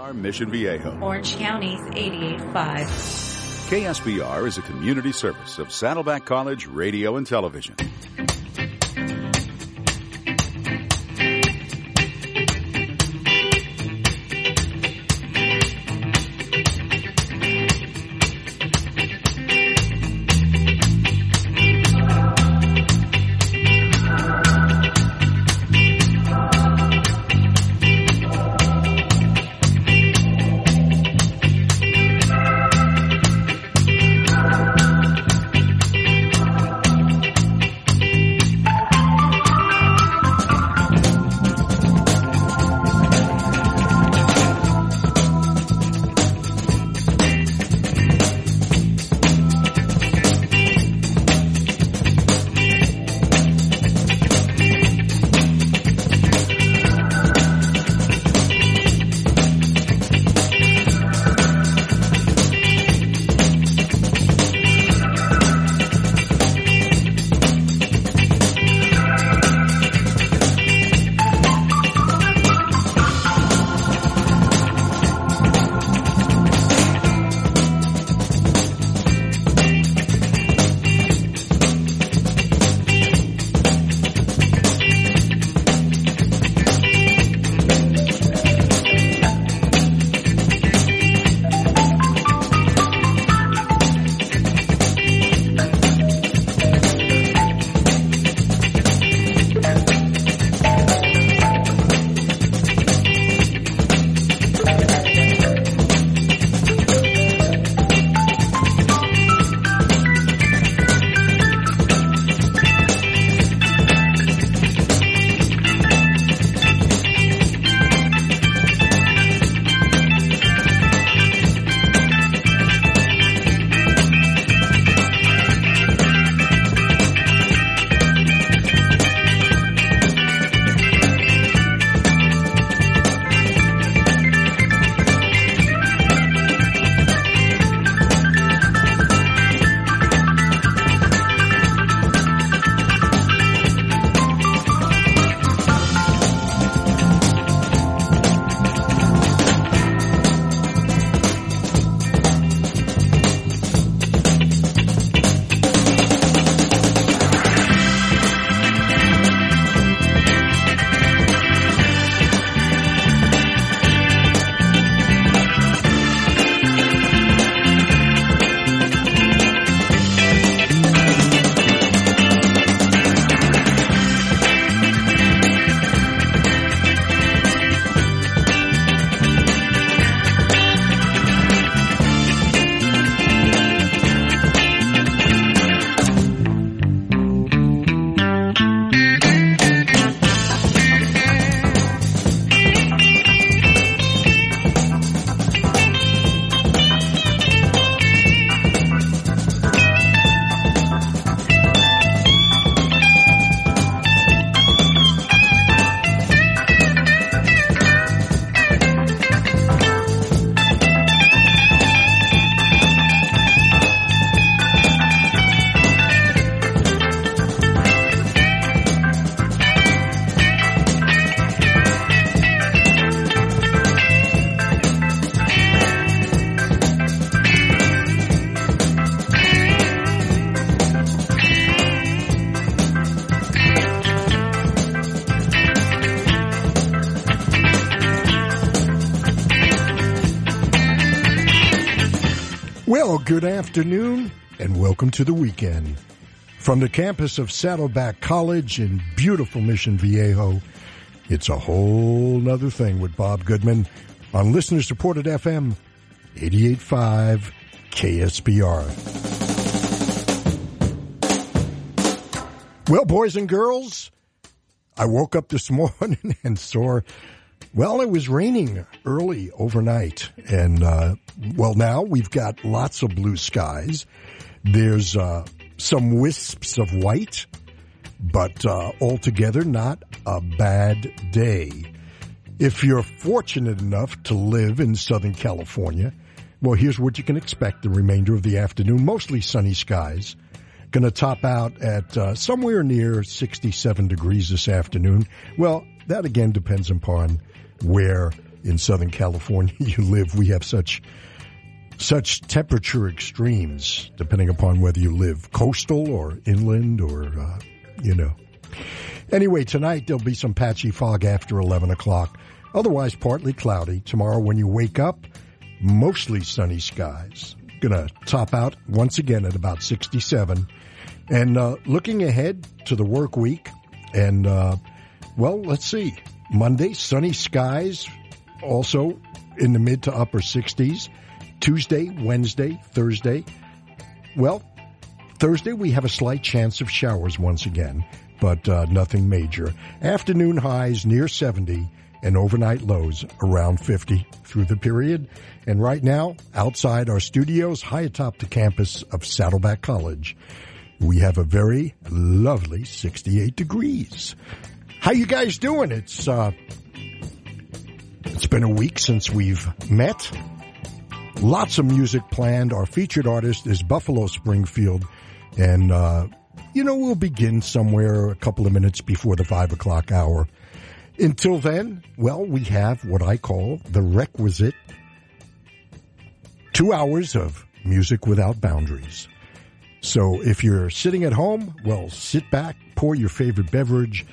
KSBR Mission Viejo. Orange County's 88.5. KSBR is a community service of Saddleback College Radio and Television. Good afternoon and welcome to the weekend. From the campus of Saddleback College in beautiful Mission Viejo, it's a whole nother thing with Bob Goodman on listener supported FM 885 KSBR. Well, boys and girls, I woke up this morning and saw well, it was raining early overnight, and uh, well, now we've got lots of blue skies. There's uh, some wisps of white, but uh, altogether not a bad day. If you're fortunate enough to live in Southern California, well, here's what you can expect the remainder of the afternoon. Mostly sunny skies. Going to top out at uh, somewhere near 67 degrees this afternoon. Well, that again depends upon where in Southern California you live. We have such such temperature extremes depending upon whether you live coastal or inland or uh, you know. Anyway, tonight there'll be some patchy fog after 11 o'clock. Otherwise, partly cloudy. Tomorrow, when you wake up, mostly sunny skies. Gonna top out once again at about 67. And uh, looking ahead to the work week, and uh, well, let's see. Monday, sunny skies, also in the mid to upper 60s. Tuesday, Wednesday, Thursday. Well, Thursday we have a slight chance of showers once again, but uh, nothing major. Afternoon highs near 70 and overnight lows around 50 through the period. And right now, outside our studios, high atop the campus of Saddleback College, we have a very lovely 68 degrees. How you guys doing? It's uh, it's been a week since we've met. Lots of music planned. Our featured artist is Buffalo Springfield, and uh, you know we'll begin somewhere a couple of minutes before the five o'clock hour. Until then, well, we have what I call the requisite two hours of music without boundaries. So if you're sitting at home, well, sit back, pour your favorite beverage.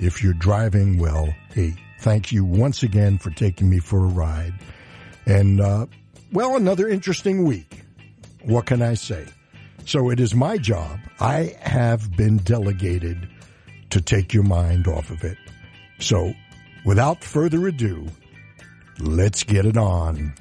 If you're driving, well, hey, thank you once again for taking me for a ride. And, uh, well, another interesting week. What can I say? So it is my job. I have been delegated to take your mind off of it. So without further ado, let's get it on.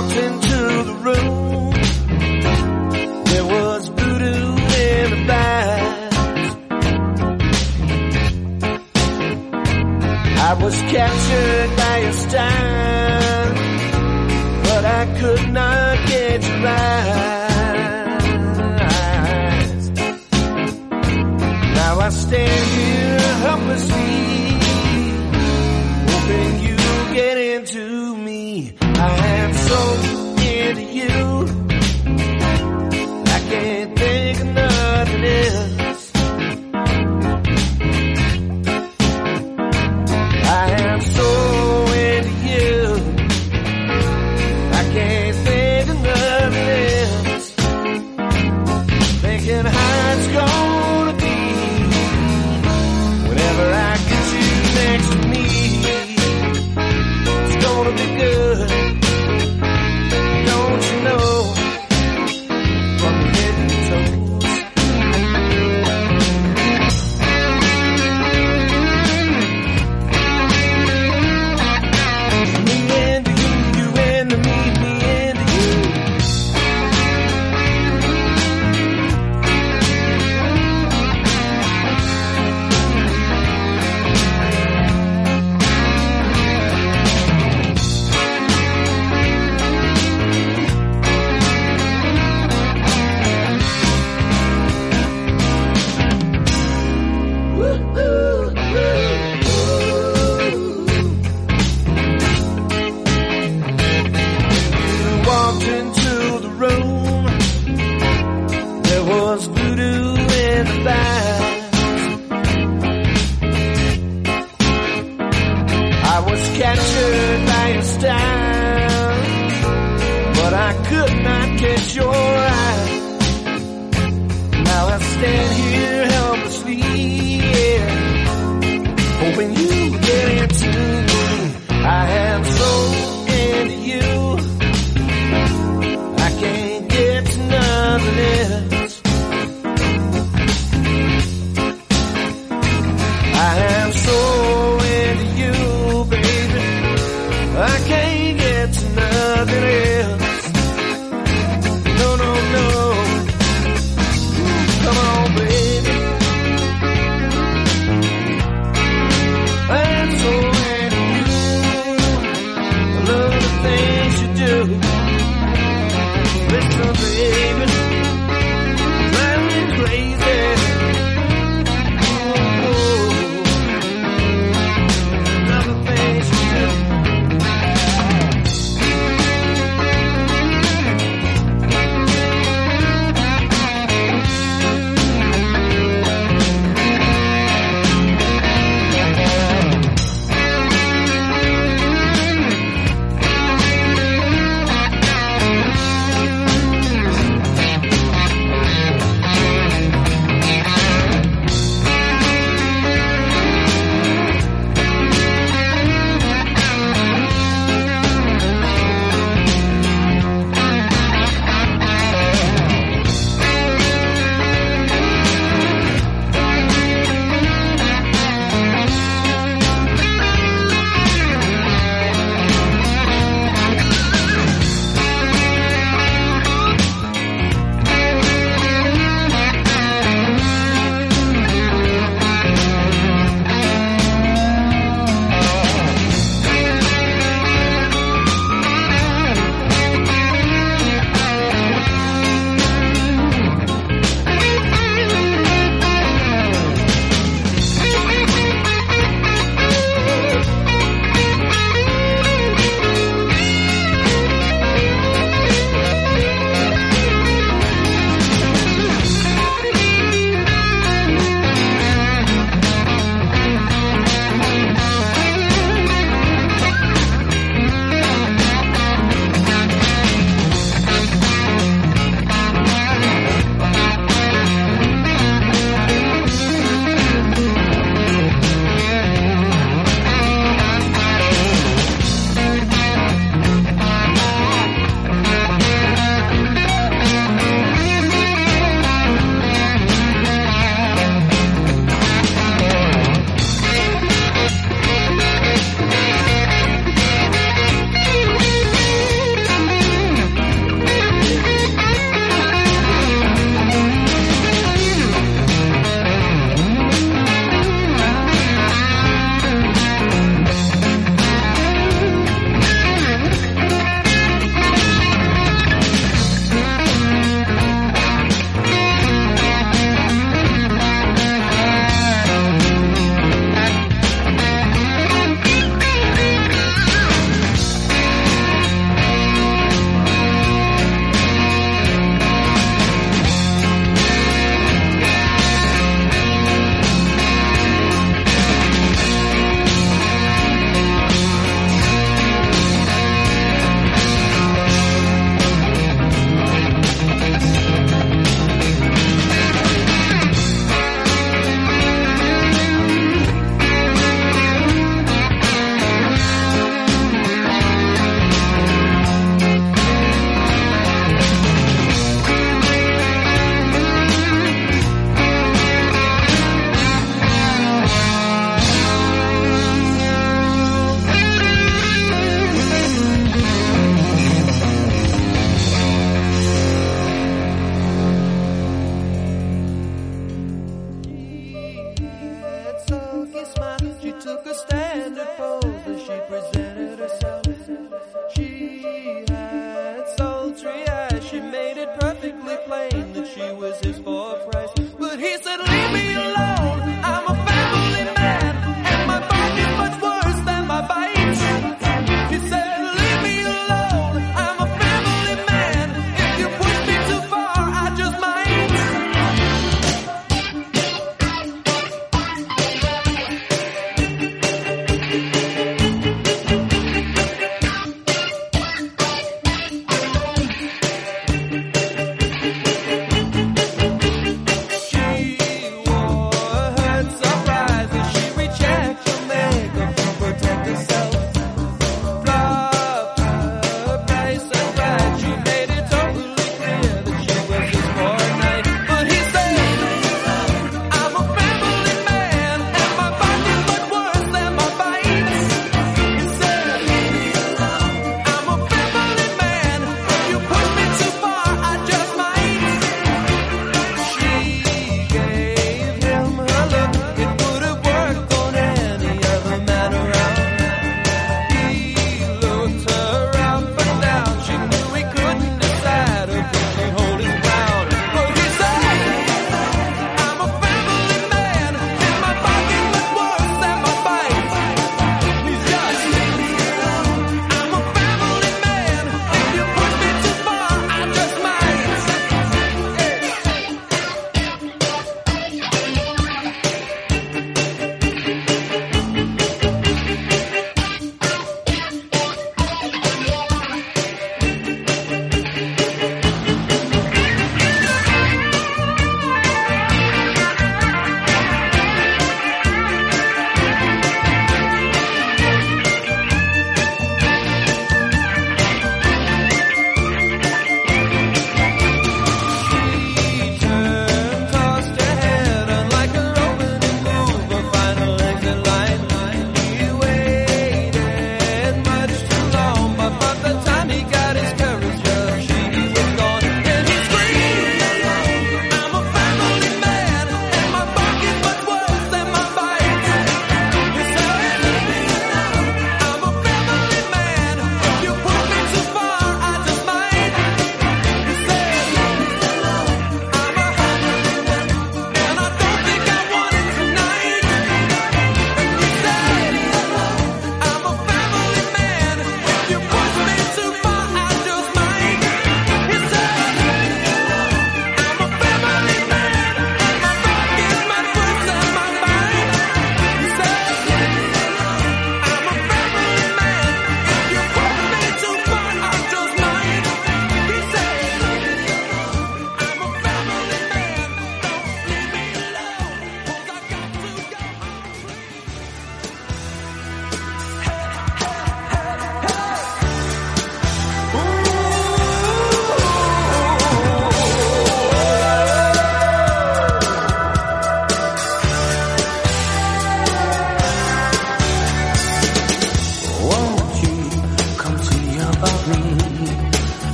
Walked into the room. There was voodoo in the bags. I was captured by your style, but I could not get your eyes. Now I stand here helplessly,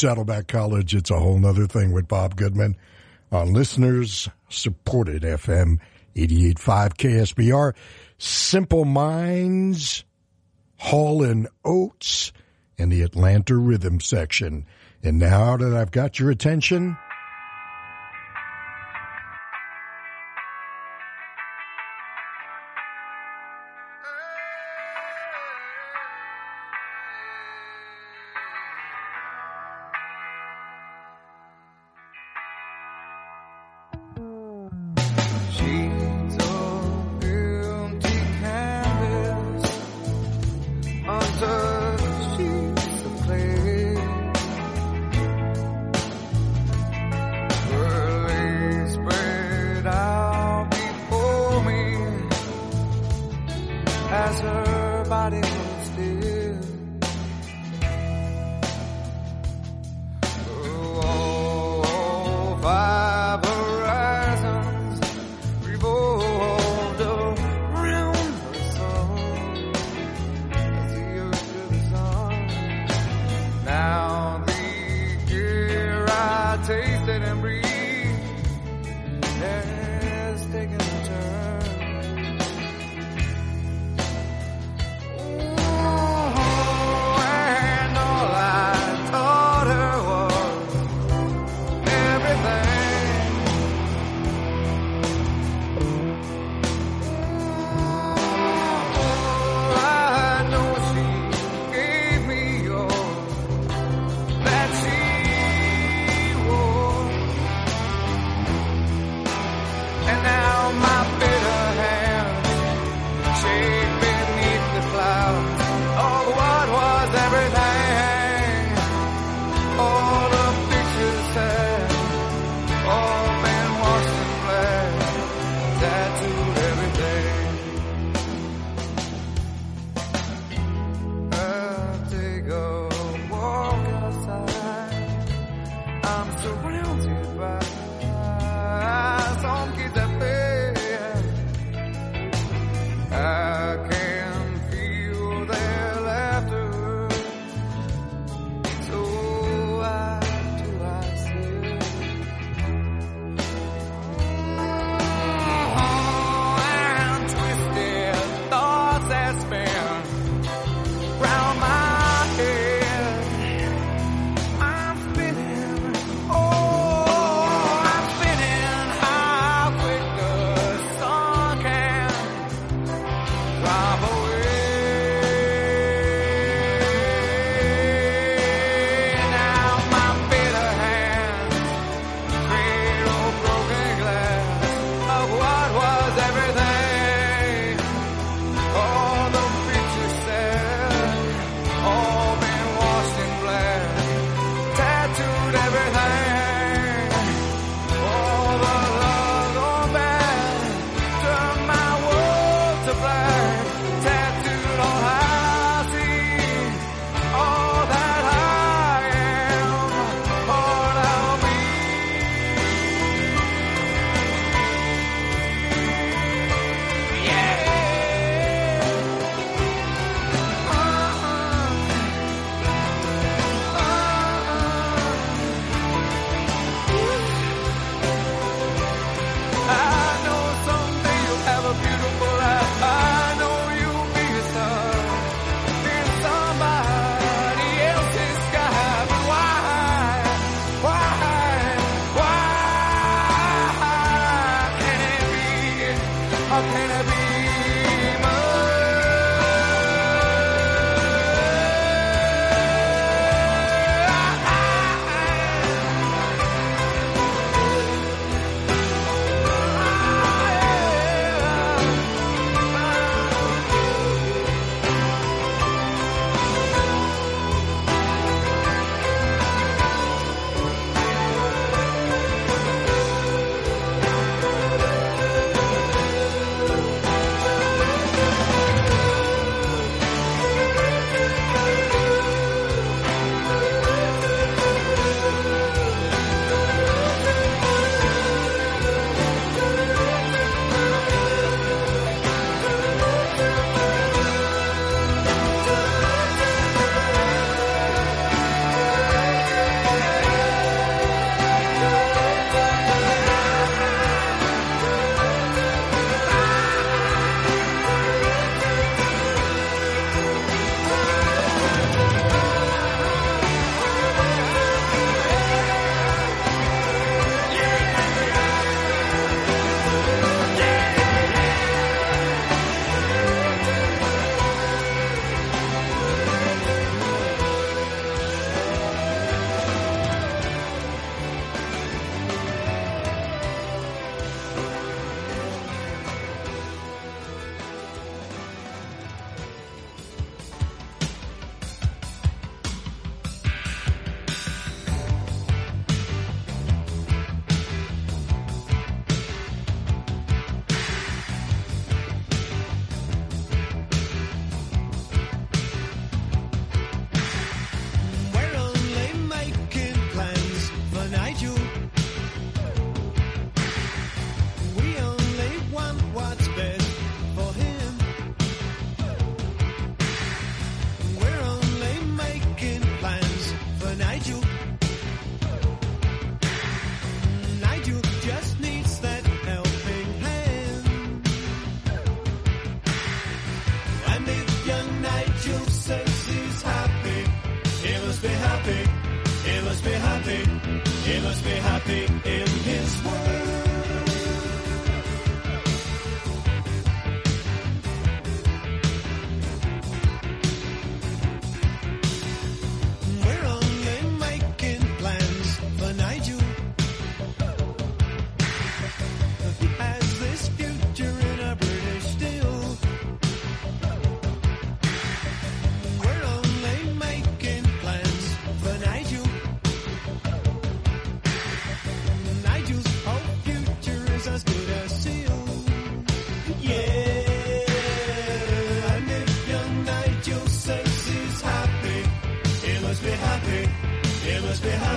Saddleback College. It's a whole nother thing with Bob Goodman on listeners supported FM 885 KSBR. Simple Minds, Hall and Oates, and the Atlanta Rhythm Section. And now that I've got your attention,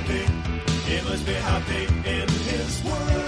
happy. He must be happy in his world.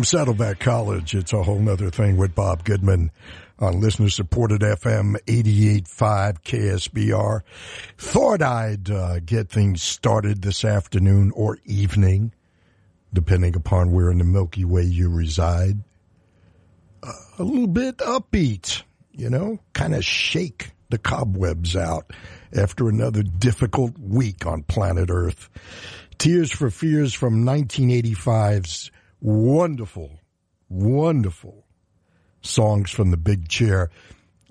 From Saddleback College, it's a whole nother thing with Bob Goodman on listener supported FM 88.5 KSBR. Thought I'd uh, get things started this afternoon or evening, depending upon where in the Milky Way you reside. Uh, a little bit upbeat, you know, kind of shake the cobwebs out after another difficult week on planet Earth. Tears for Fears from 1985's wonderful, wonderful songs from the big chair.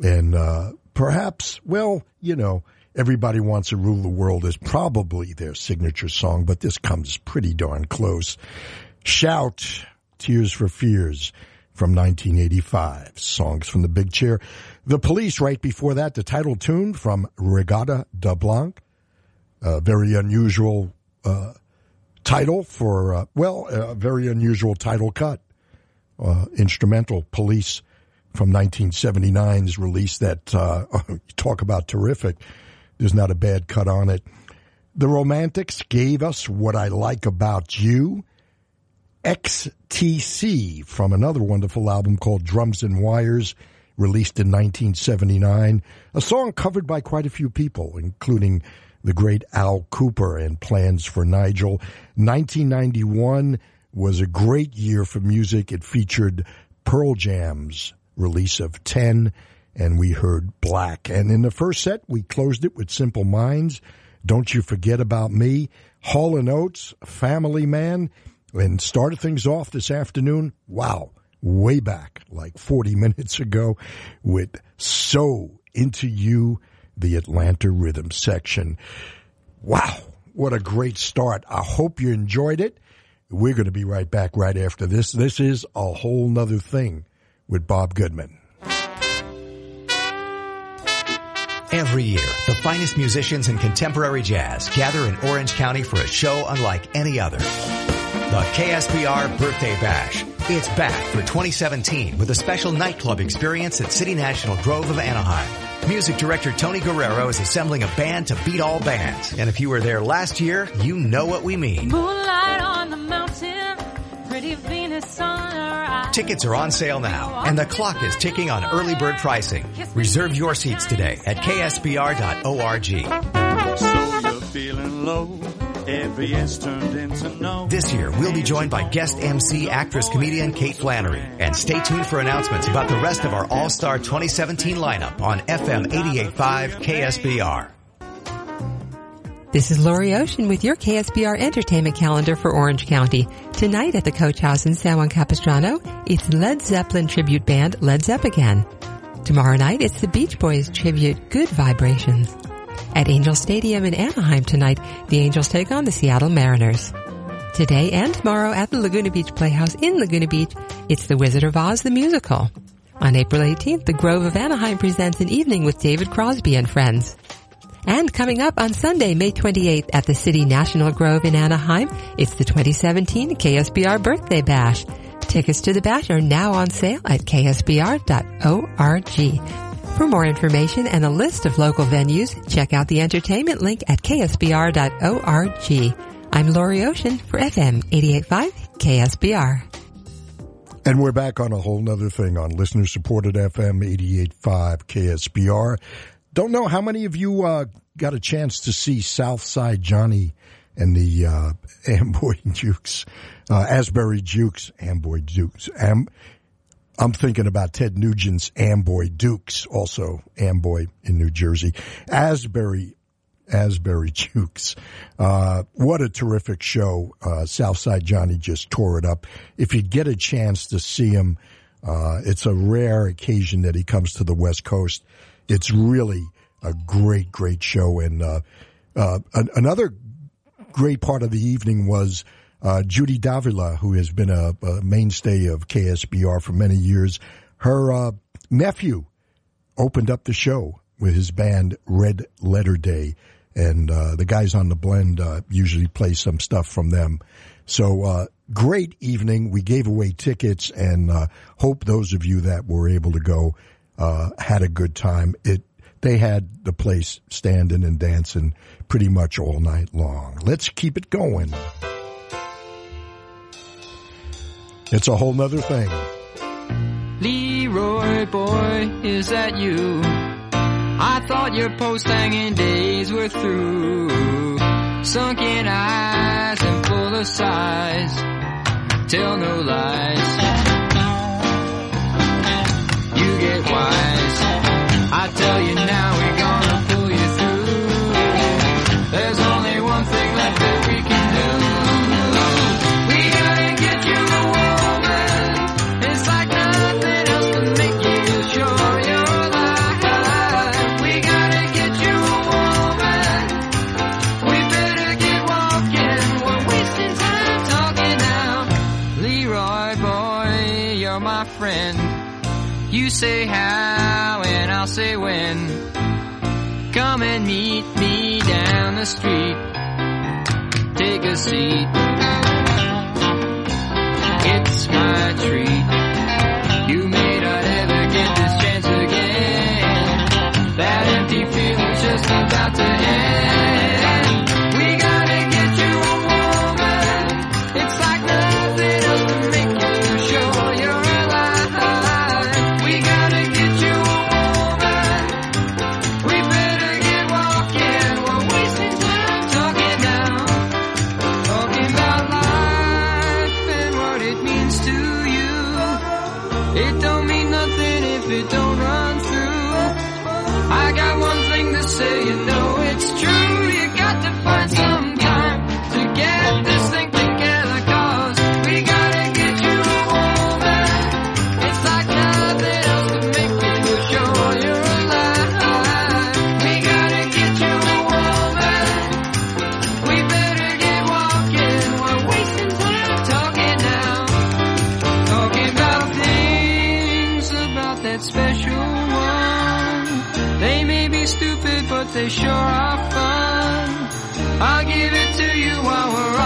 And uh, perhaps, well, you know, Everybody Wants to Rule the World is probably their signature song, but this comes pretty darn close. Shout, Tears for Fears from 1985. Songs from the big chair. The Police right before that, the title tune from Reggatta de Blanc. A very unusual uh, title for, uh, well, a very unusual title cut. Uh, instrumental Police from 1979's release that, uh, talk about terrific. There's not a bad cut on it. The Romantics gave us What I Like About You. XTC from another wonderful album called Drums and Wires, released in 1979. A song covered by quite a few people, including the great Al Kooper and Plans for Nigel. 1991 was a great year for music. It featured Pearl Jam's release of 10, and we heard Black. And in the first set, we closed it with Simple Minds, Don't You Forget About Me, Hall & Oates, Family Man, and started things off this afternoon. Wow. Way back, like 40 minutes ago, with So Into You, the Atlanta Rhythm section. Wow. What a great start. I hope you enjoyed it. We're going to be right back right after this. This is a whole nother thing with Bob Goodman. Every year, the finest musicians in contemporary jazz gather in Orange County for a show unlike any other. The KSBR Birthday Bash. It's back for 2017 with a special nightclub experience at City National Grove of Anaheim. Music director Tony Guerrero is assembling a band to beat all bands. And if you were there last year, you know what we mean. Moonlight on the mountain, pretty Venus on her eye. Tickets are on sale now, and the clock is ticking on early bird pricing. Reserve your seats today at ksbr.org. So you're feeling low. Every yes turned into no. This year, we'll be joined by guest MC, actress, comedian Kate Flannery. And stay tuned for announcements about the rest of our All-Star 2017 lineup on FM 88.5 KSBR. This is Lori Ocean with your KSBR entertainment calendar for Orange County. Tonight at the Coach House in San Juan Capistrano, it's Led Zeppelin tribute band Led Zepagain. Tomorrow night, it's the Beach Boys tribute Good Vibrations. At Angel Stadium in Anaheim tonight, the Angels take on the Seattle Mariners. Today and tomorrow at the Laguna Beach Playhouse in Laguna Beach, it's The Wizard of Oz the musical. On April 18th, the Grove of Anaheim presents an evening with David Crosby and friends. And coming up on Sunday, May 28th at the City National Grove in Anaheim, it's the 2017 KSBR Birthday Bash. Tickets to the bash are now on sale at ksbr.org. For more information and a list of local venues, check out the entertainment link at ksbr.org. I'm Lori Ocean for FM 885 KSBR. And we're back on a whole nother thing on listener supported FM 88.5 KSBR. Don't know how many of you uh, got a chance to see Southside Johnny and the uh, Amboy Dukes, uh, Asbury Dukes, Amboy Dukes. Am- I'm thinking about Ted Nugent's Amboy Dukes, also Amboy in New Jersey. Asbury, Asbury Dukes. Uh, what a terrific show. Uh, Southside Johnny just tore it up. If you get a chance to see him, uh, it's a rare occasion that he comes to the West Coast. It's really a great, great show. And, uh, uh, an- another great part of the evening was uh, Judy Davila, who has been a, a, mainstay of KSBR for many years. Her uh, nephew opened up the show with his band Red Letter Day, and uh, the guys on the blend uh, usually play some stuff from them. So uh, great evening. We gave away tickets, and uh, hope those of you that were able to go had a good time. It they had the place standing and dancing pretty much all night long. Let's keep it going. It's a whole nother thing. Leroy boy, is that you? I thought your post hanging days were through. Sunken eyes and full of sighs. Tell no lies. You get wise. and meet me down the street. Take a seat. It's my treat. they sure are fun. I'll give it to you while we're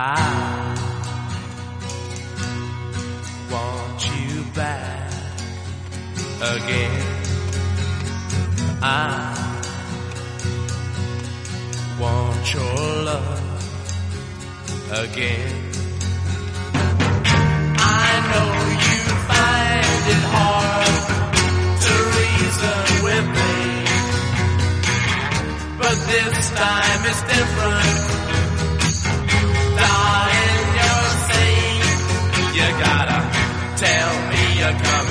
I want you back again. I want your love again. I know you find it hard to reason with me, but this time it's different. a come.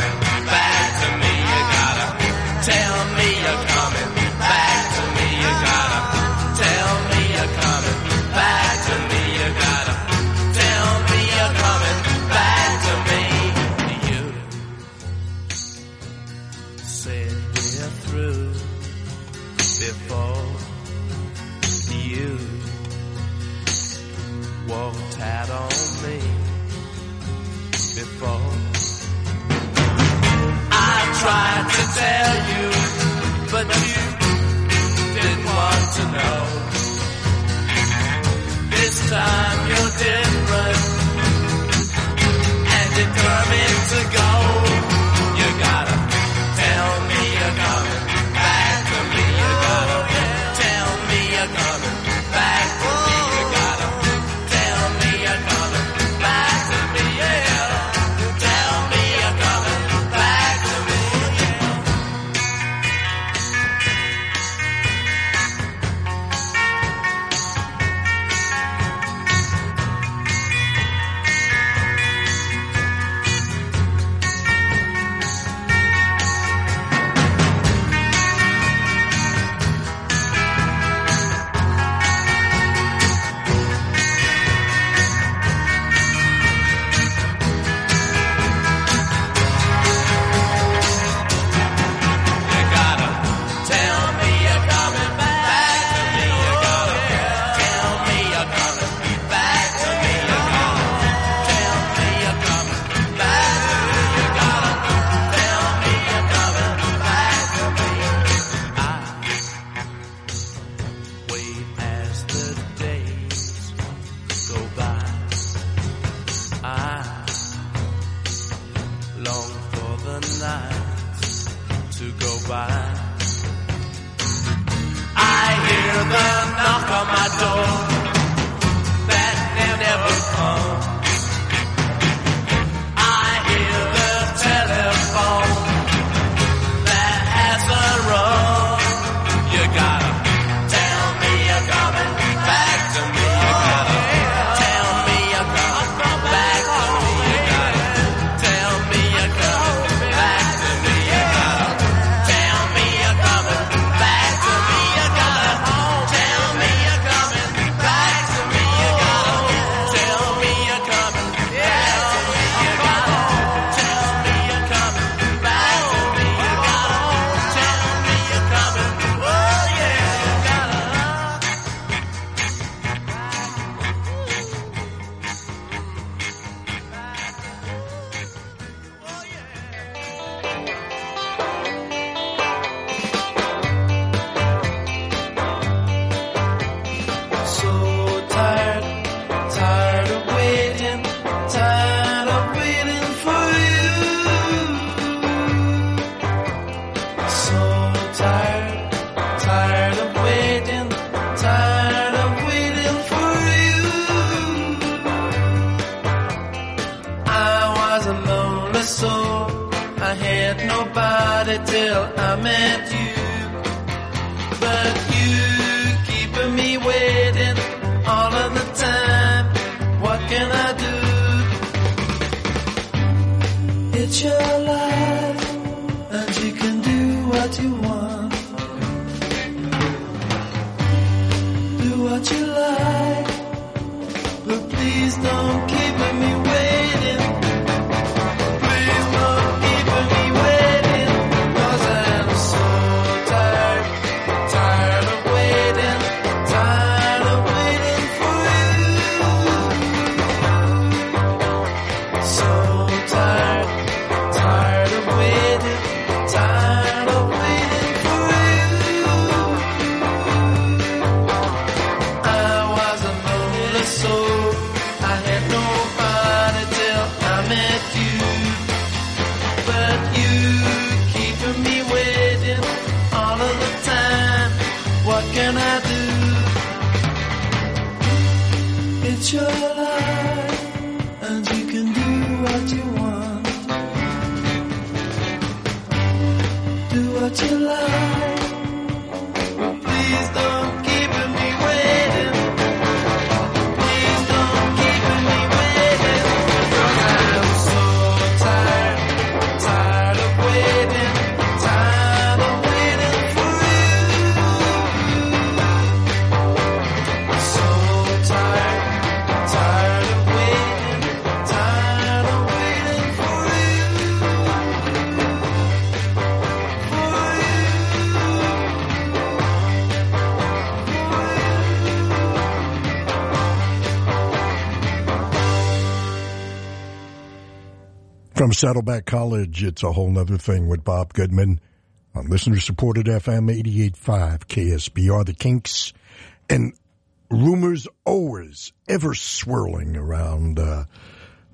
From Saddleback College, it's a whole nother thing with Bob Goodman on listener supported FM 88.5 KSBR, the Kinks, and rumors always ever swirling around uh,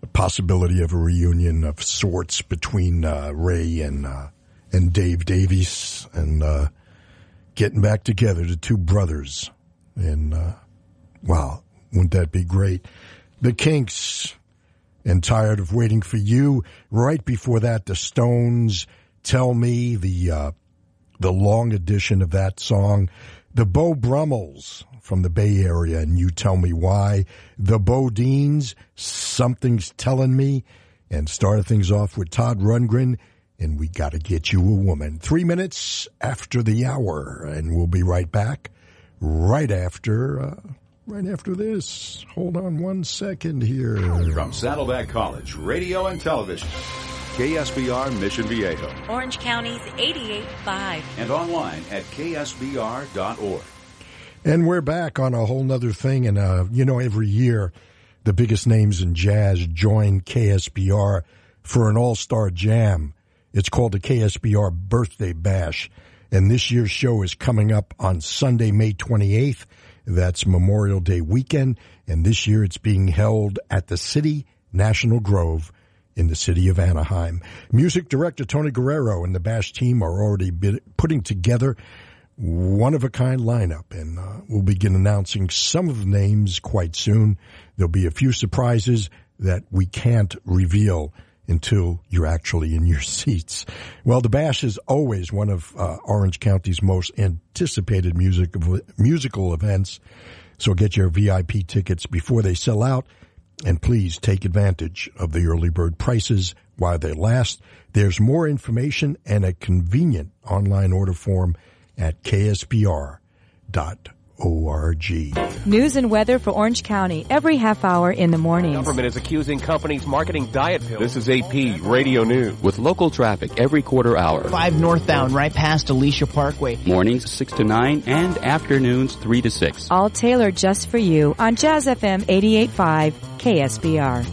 the possibility of a reunion of sorts between uh, Ray and uh, and Dave Davies and uh, getting back together, the two brothers. And uh, wow, wouldn't that be great? The Kinks and tired of waiting for you. Right before that, the Stones. Tell me the uh, the long edition of that song, the Beau Brummels from the Bay Area, and you tell me why. The BoDeans, something's telling me, and started things off with Todd Rundgren. And we got to get you a woman. Three minutes after the hour, and we'll be right back. Right after, uh, right after this. Hold on one second here. From Saddleback College, radio and television, KSBR Mission Viejo, Orange County's 88.5. and online at ksbr.org. And we're back on a whole nother thing. And, uh, you know, every year, the biggest names in jazz join KSBR for an all-star jam. It's called the KSBR Birthday Bash. And this year's show is coming up on Sunday, May 28th. That's Memorial Day weekend. And this year it's being held at the City National Grove in the city of Anaheim. Music director Tony Guerrero and the Bash team are already putting together one of a kind lineup, and uh, we'll begin announcing some of the names quite soon. There'll be a few surprises that we can't reveal until you're actually in your seats. Well, the Bash is always one of uh, Orange County's most anticipated music musical events. So get your VIP tickets before they sell out, and please take advantage of the early bird prices while they last. There's more information and a convenient online order form at ksbr.org. News and weather for Orange County every half hour in the morning. Government is accusing companies marketing diet pills. This is AP Radio News with local traffic every quarter hour. 5 northbound right past Alicia Parkway. Mornings 6 to 9 and afternoons 3 to 6. All tailored just for you on Jazz FM 88.5 KSBR.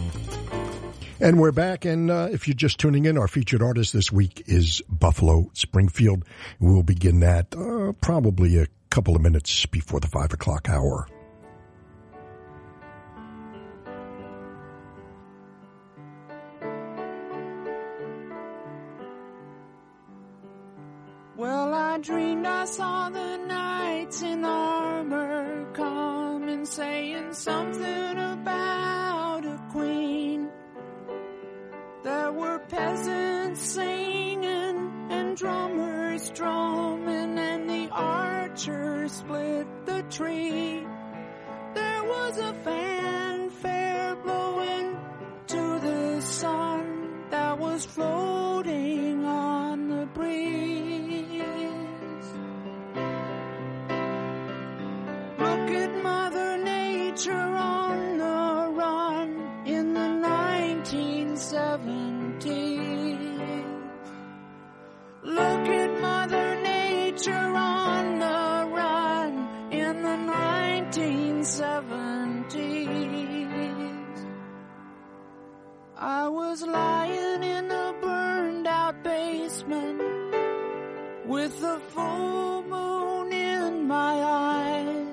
And we're back, and uh, if you're just tuning in, our featured artist this week is Buffalo Springfield. We'll begin that uh, probably a couple of minutes before the five o'clock hour. Well, I dreamed I saw the knights in armor coming, saying something about a queen. There were peasants and drummers drumming and the archers split the tree. There was a fanfare blowing to the sun that was floating on the breeze. Look at Mother Nature on the run in the 1970s. Look at Mother Nature on the run in the 1970s. I was lying in a burned out basement with the full moon in my eyes.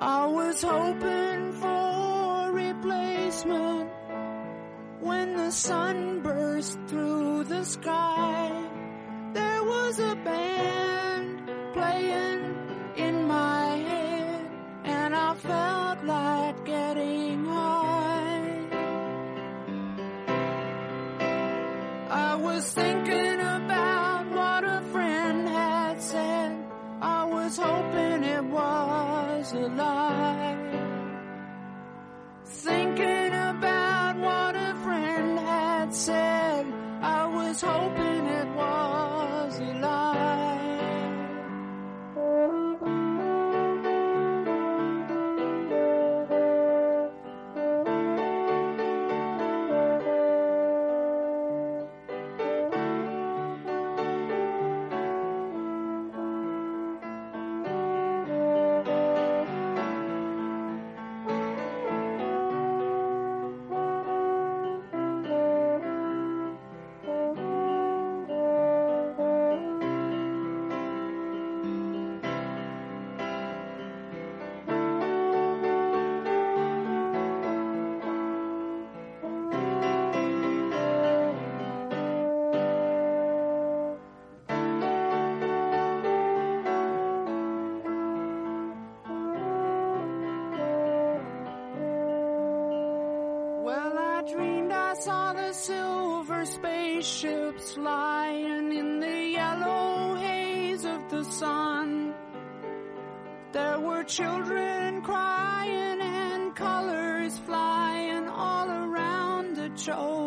I was hoping for replacement when the sun burst through the sky. There was a band playing in my head, and I felt like getting high. I was thinking about what a friend had said. I was hoping it was a lie. Thinking about what a friend had said. Was hoping it was a lie. Spaceships lying in the yellow haze of the sun. There were children crying and colors flying all around the chosen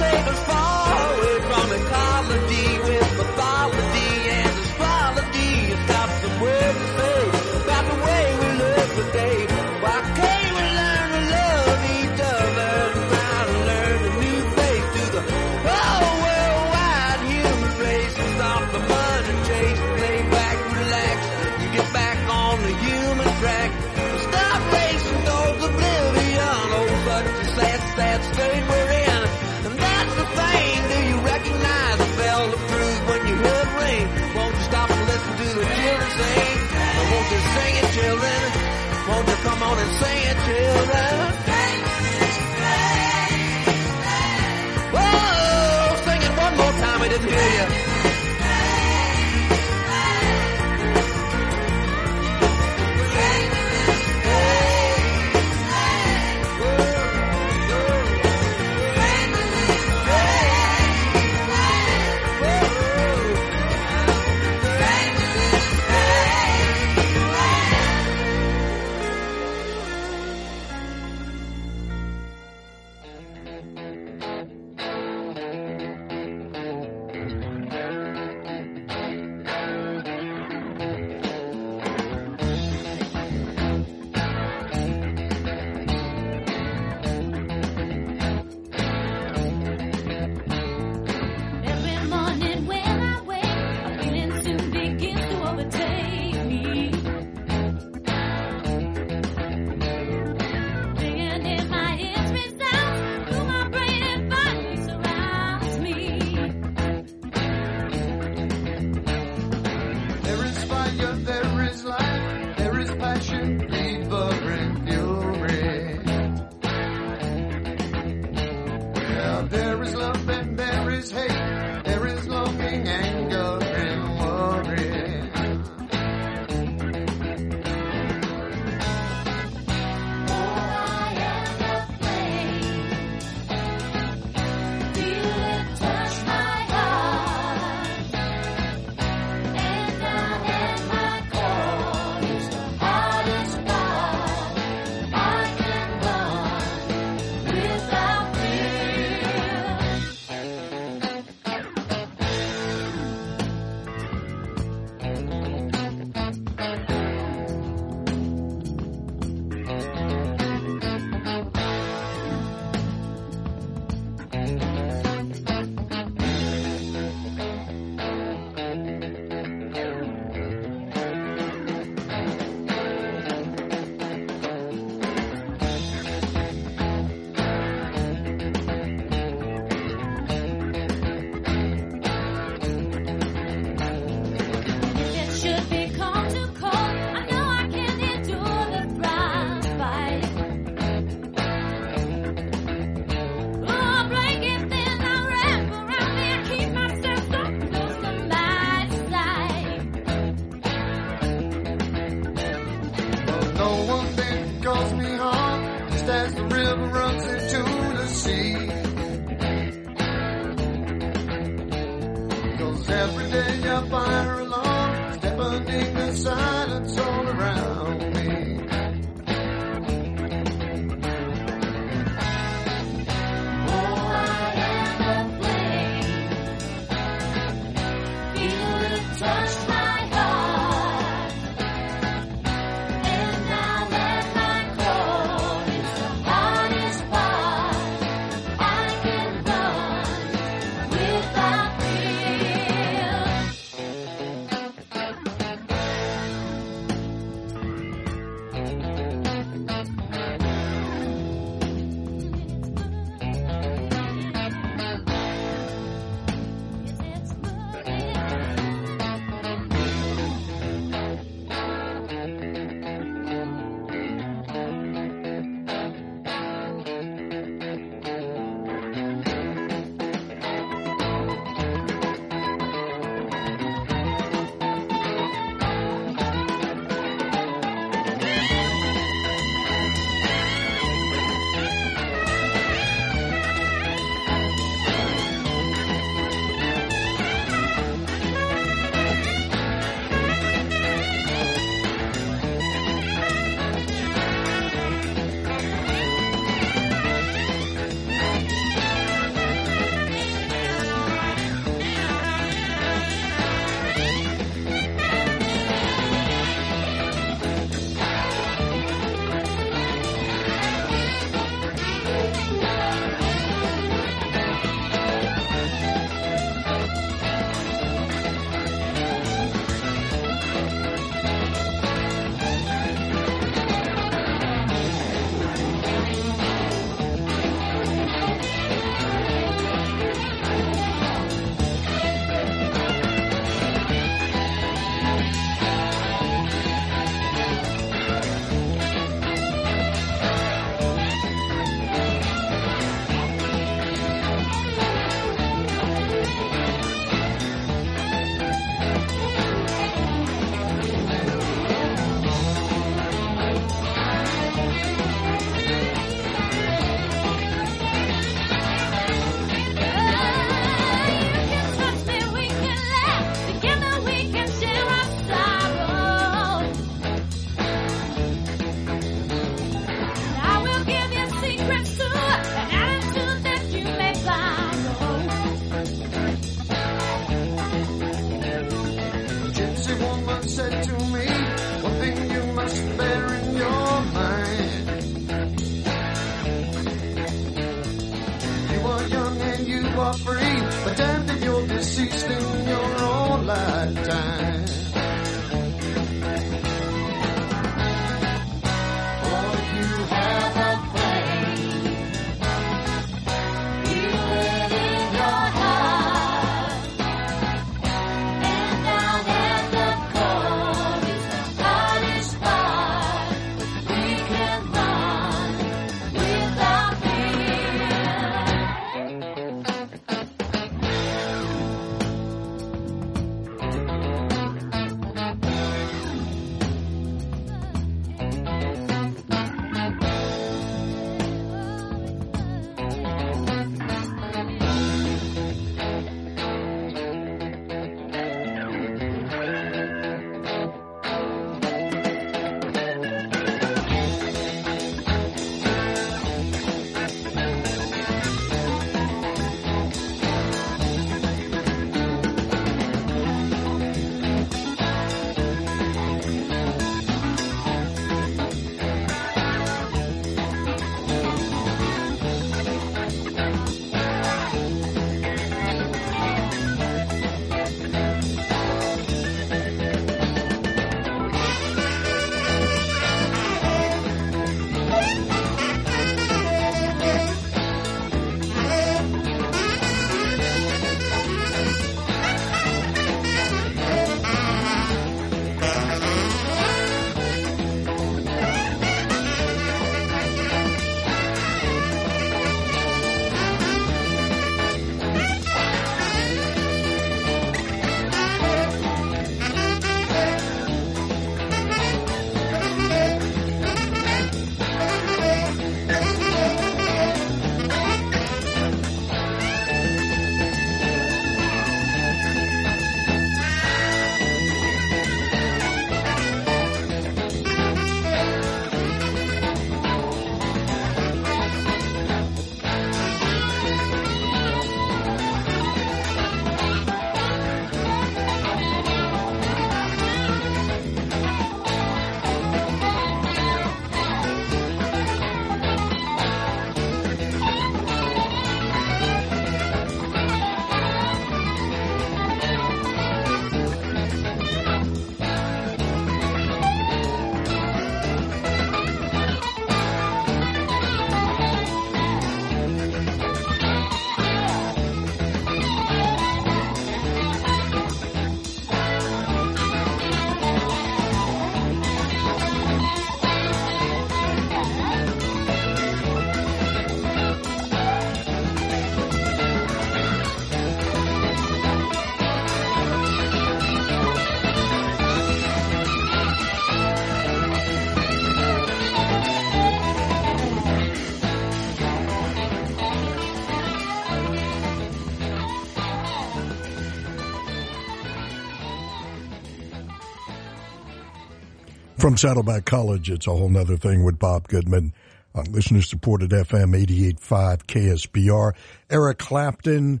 From Saddleback College, it's a whole nother thing with Bob Goodman on listener supported FM 88.5 KSBR. Eric Clapton,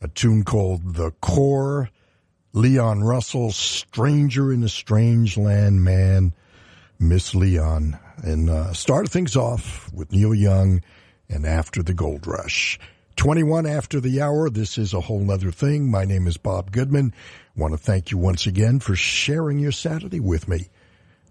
a tune called The Core. Leon Russell, Stranger in a Strange Land Man. Miss Leon. And uh, start things off with Neil Young and After the Gold Rush. 21 after the hour. This is a whole nother thing. My name is Bob Goodman. Want to thank you once again for sharing your Saturday with me.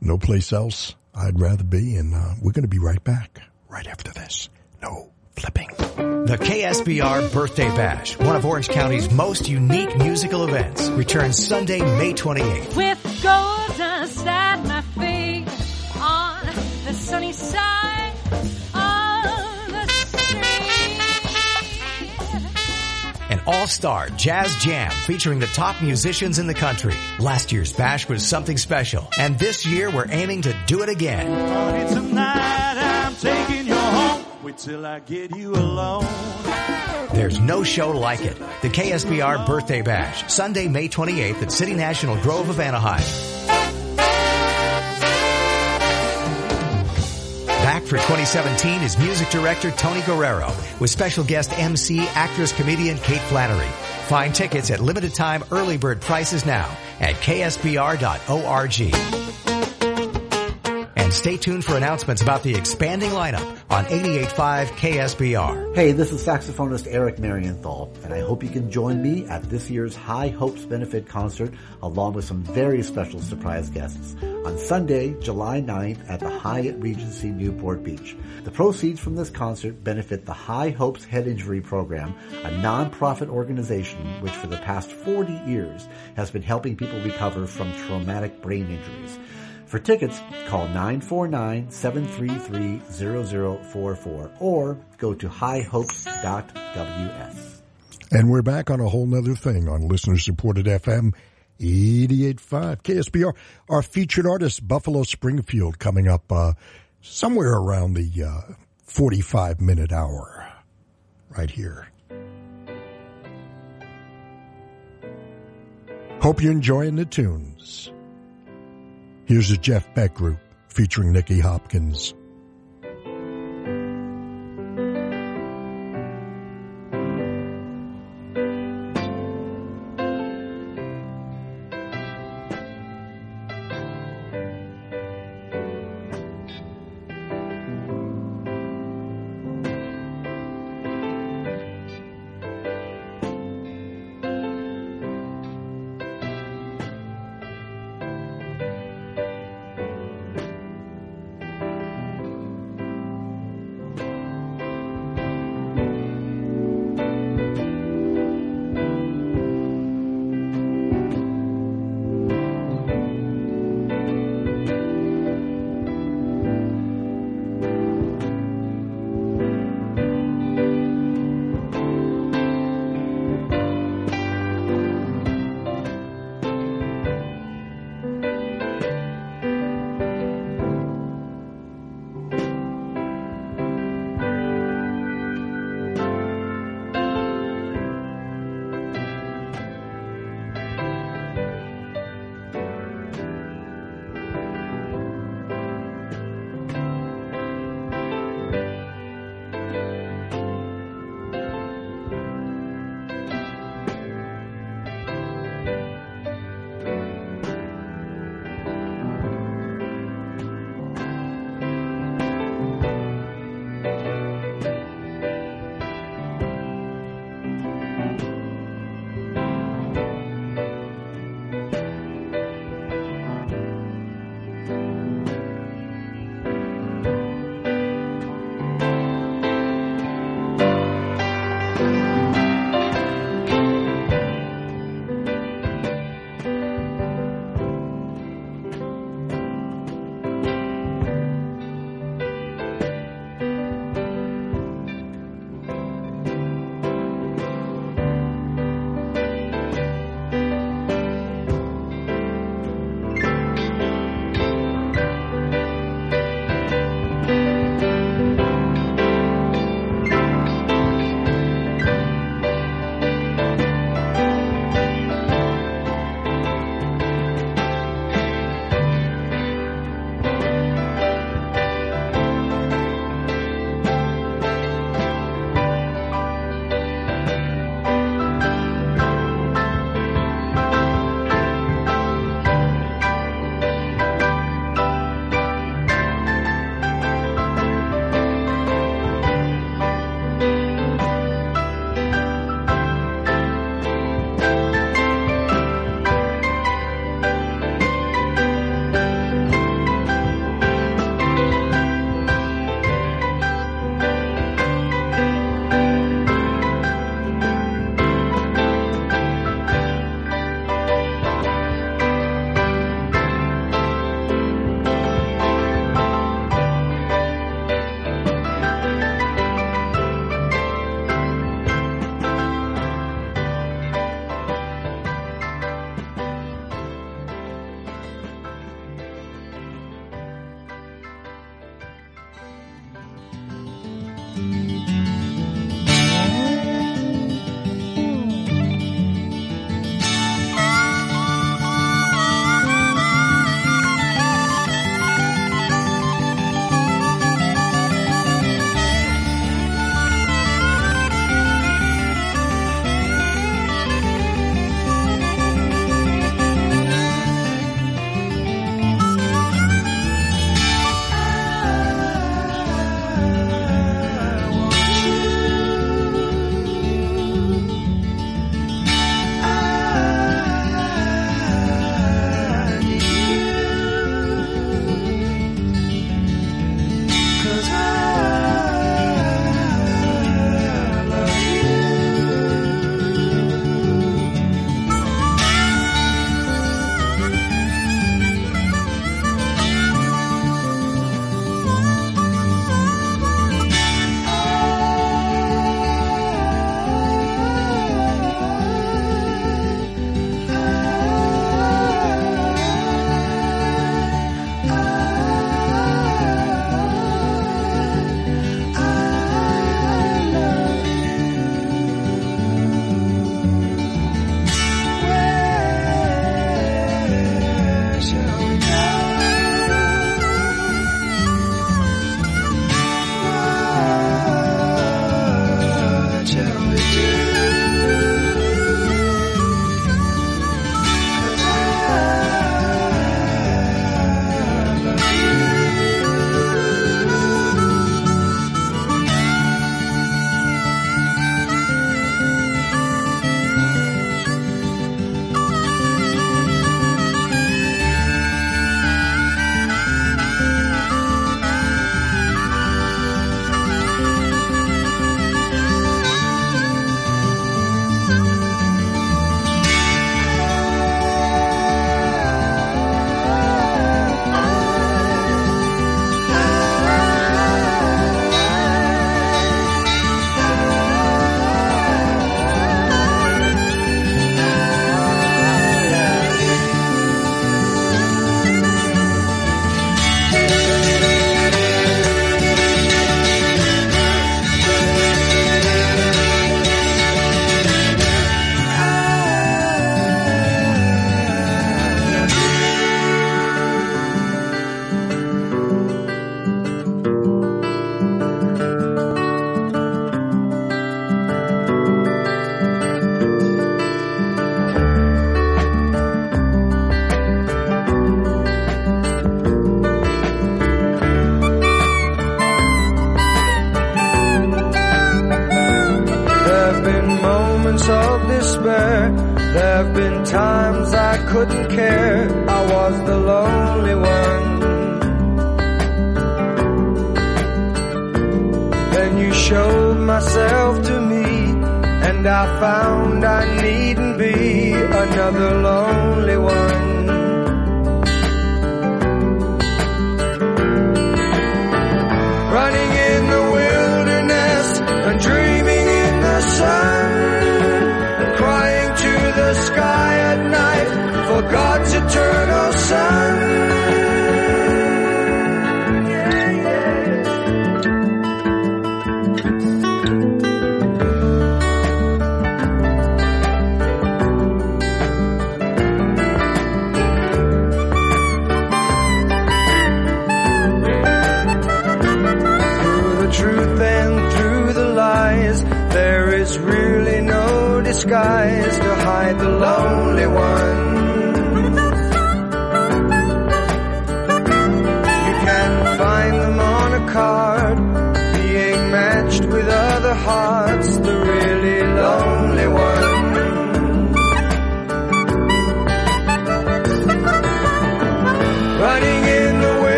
No place else I'd rather be. And uh, we're going to be right back right after this. No flipping. The KSBR Birthday Bash, one of Orange County's most unique musical events, returns Sunday, May 28th. With gold dust at my feet on the sunny side all-star jazz jam featuring the top musicians in the country. Last year's bash was something special, and this year we're aiming to do it again. Honey, tonight I'm taking you home. Wait till I get you alone. There's no show like it. The KSBR Birthday Bash, Sunday, May 28th at City National Grove of Anaheim. Back for 2017 is music director Tony Guerrero with special guest MC, actress, comedian Kate Flannery. Find tickets at limited time early bird prices now at ksbr.org. And stay tuned for announcements about the expanding lineup on 88.5 KSBR. Hey, this is saxophonist Eric Marienthal, and I hope you can join me at this year's High Hopes Benefit Concert along with some very special surprise guests on Sunday, July 9th at the Hyatt Regency Newport Beach. The proceeds from this concert benefit the High Hopes Head Injury Program, a nonprofit organization which for the past 40 years has been helping people recover from traumatic brain injuries. For tickets, call 949-733-0044 or go to highhopes.ws. And we're back on a whole nother thing on listener supported FM 88.5 KSBR. Our featured artist, Buffalo Springfield, coming up uh, somewhere around the uh, 45 minute hour right here. Hope you're enjoying the tunes. Here's the Jeff Beck Group featuring Nicky Hopkins.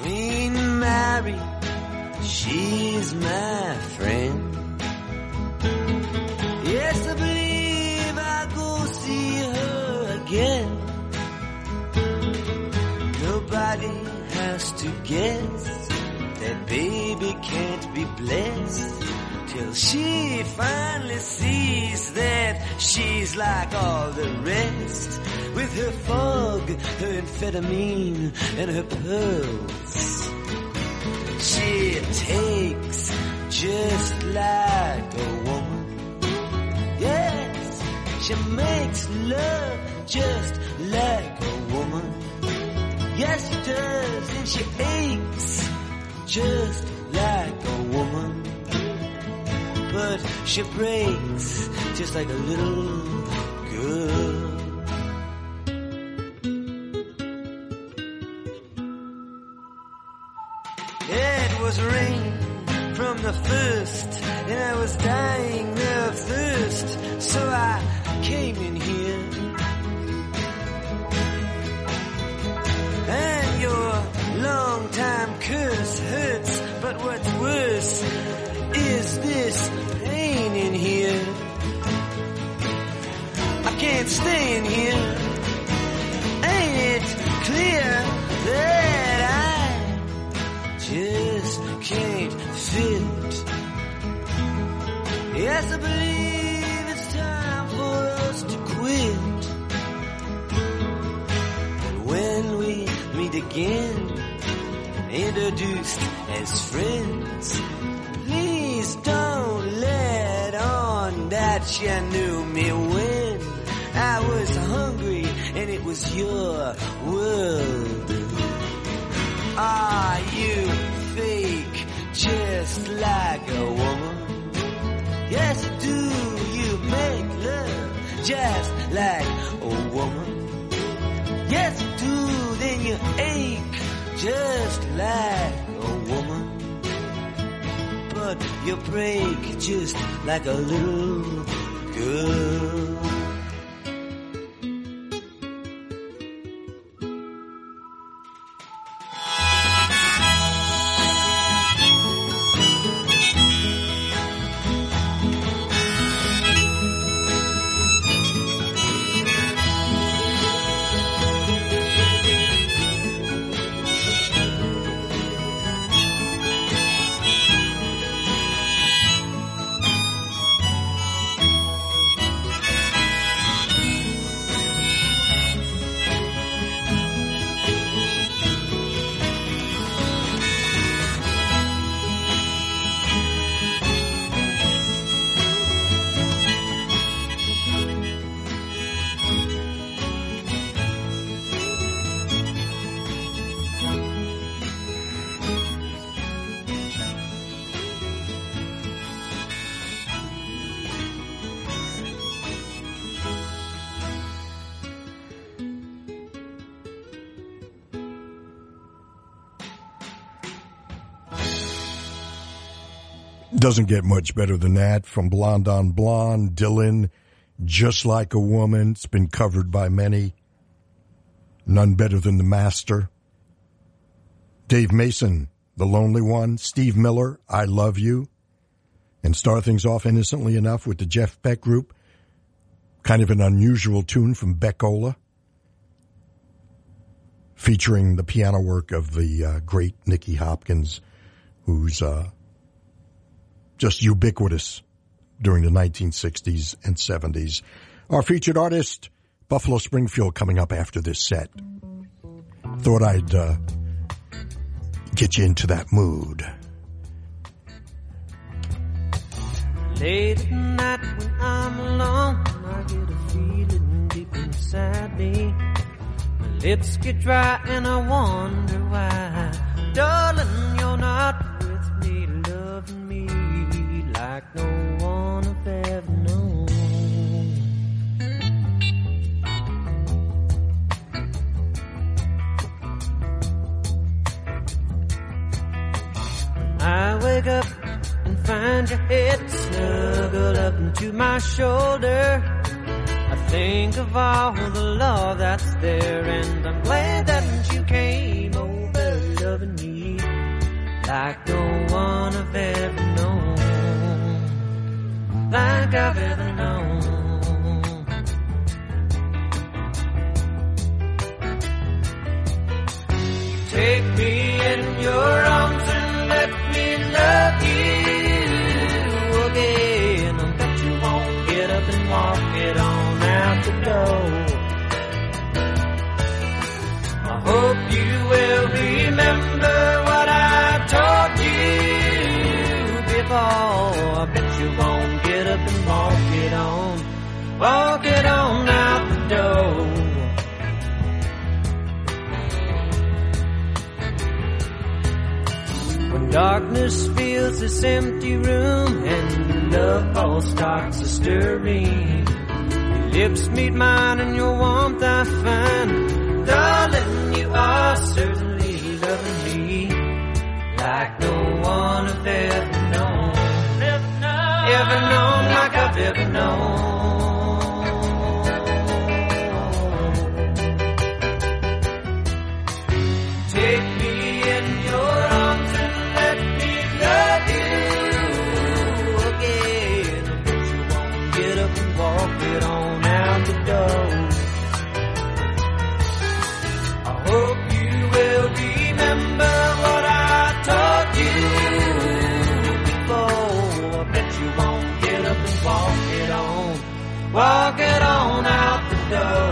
Queen Mary, she's my friend. Yes, I believe I go see her again. Nobody has to guess that baby can't be blessed till she finally sees that she's like all the rest with her fog, her amphetamine, and her pearls. She takes just like a woman. Yes, she makes love just like a woman. Yes, she does, and she aches just like a woman. But she breaks just like a little as friends, please don't let on that you knew me when I was hungry and it was your world. Are you fake just like a woman? Yes, do you make love just like a woman? Yes, you do, then you ache just like. But you break just like a little girl. Doesn't get much better than that from Blonde on Blonde, Dylan, Just Like a Woman. It's been covered by many. None better than the master. Dave Mason, The Lonely One. Steve Miller, I Love You. And start things off innocently enough with the Jeff Beck Group. Kind of an unusual tune from Beck-Ola. Featuring the piano work of the uh, great Nicky Hopkins, who's uh, just ubiquitous during the 1960s and 70s. Our featured artist, Buffalo Springfield, coming up after this set. Thought I'd uh, get you into that mood. Late at night when I'm alone, I get a feeling deep inside me. My lips get dry and I wonder why. Darling, you're not with me like no one I've ever known. I wake up and find your head snuggled up into my shoulder. I think of all the love that's there, and I'm glad that you came over loving me like no one I've ever known like I've ever known. Take me in your arms and let me love you again. I bet you won't get up and walk it on out the door. I hope you will remember what I told you before. I bet you won't up and walk it on, walk it on out the door. When darkness fills this empty room and love all starts to stirring, your lips meet mine and your warmth I find. Darling, you are certainly loving me like no one I've ever known. Ever known like I've ever known. Out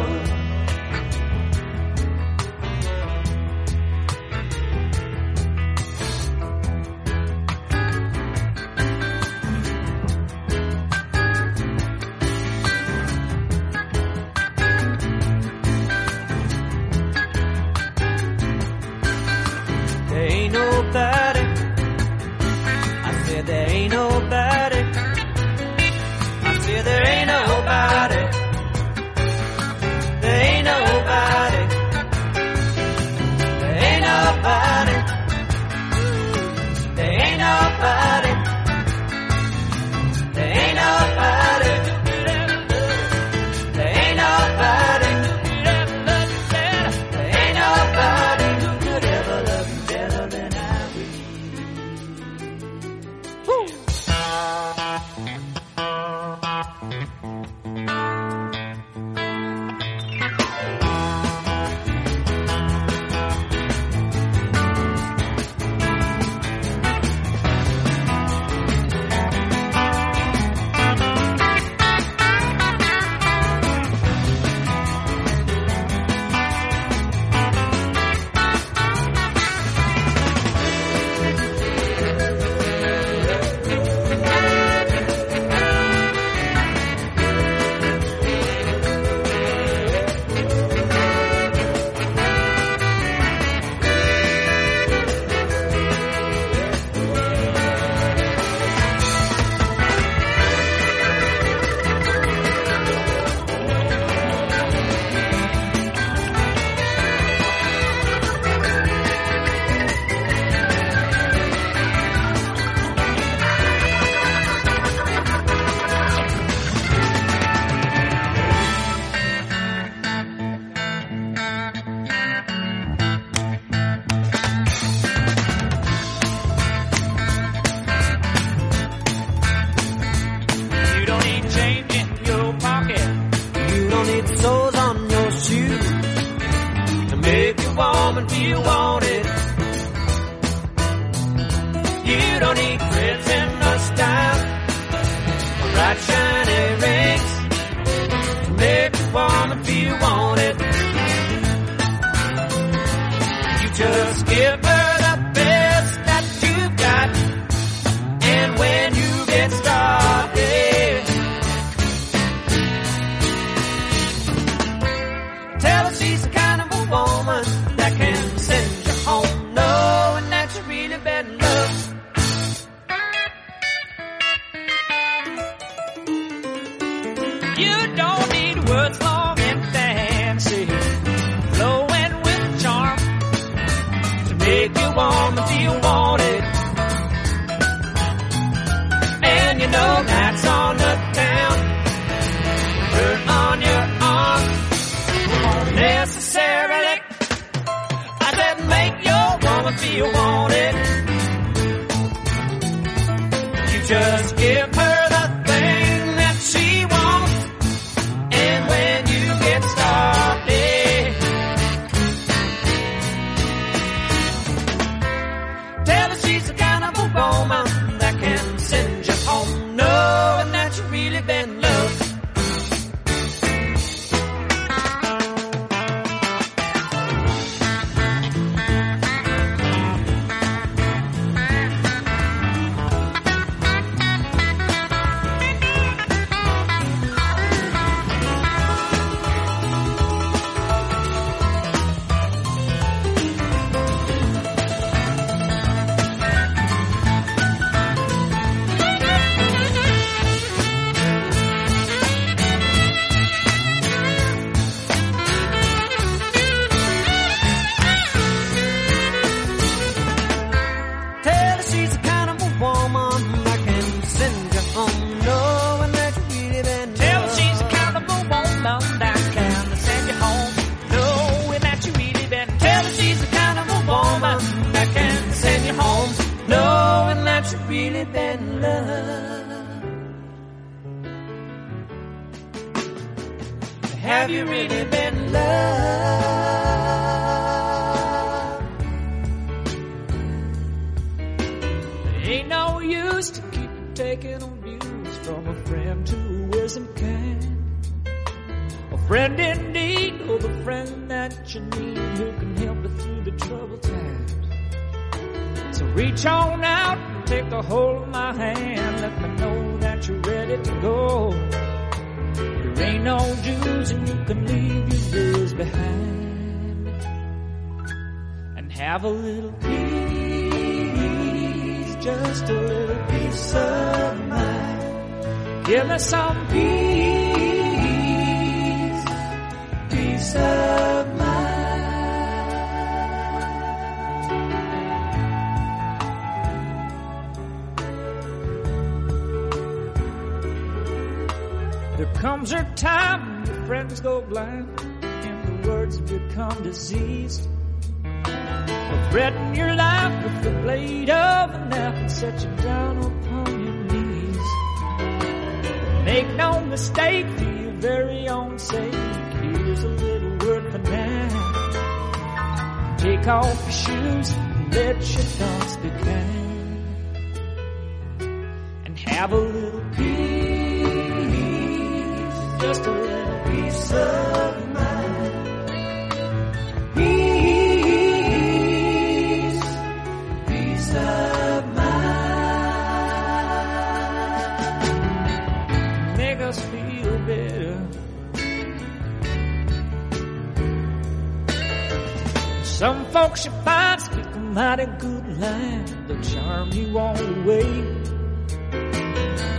really been loved. Have you really been loved? Ain't no use to keep taking abuse from a friend who isn't kind. A friend in need, or the friend that you need who can help you through the troubled times. So reach on out and take the hold of my hand. Let me know that you're ready to go. There ain't no Jews and you can leave your bills behind. And have a little peace, just a little peace of mind. Give me some peace, peace of comes a time your friends go blind and the words become diseased. Threaten your life with the blade of a knife and set you down upon your knees. Make no mistake for your very own sake. Here's a little word for now. Take off your shoes and let your thoughts be kind. And have a little peace, just a little peace of mind. Peace, peace of mind. Make us feel better. Some folks you find speak a mighty good line. They'll charm you all the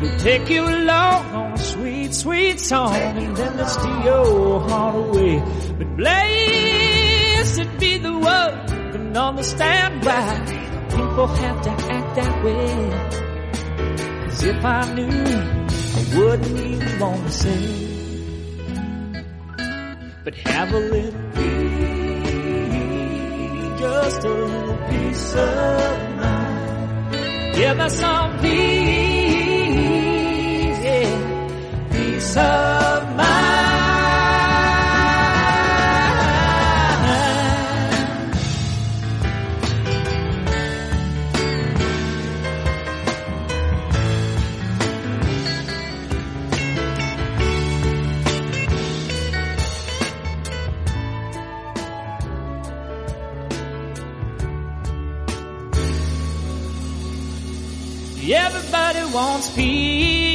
They'll take you along on a sweet, sweet song and then steal your heart away. But blessed be the one who can understand why people have to act that way. Cause if I knew, I wouldn't even want to say. But have a little peace, just a little peace of mind. Give us some peace, peace of mind. Everybody wants peace,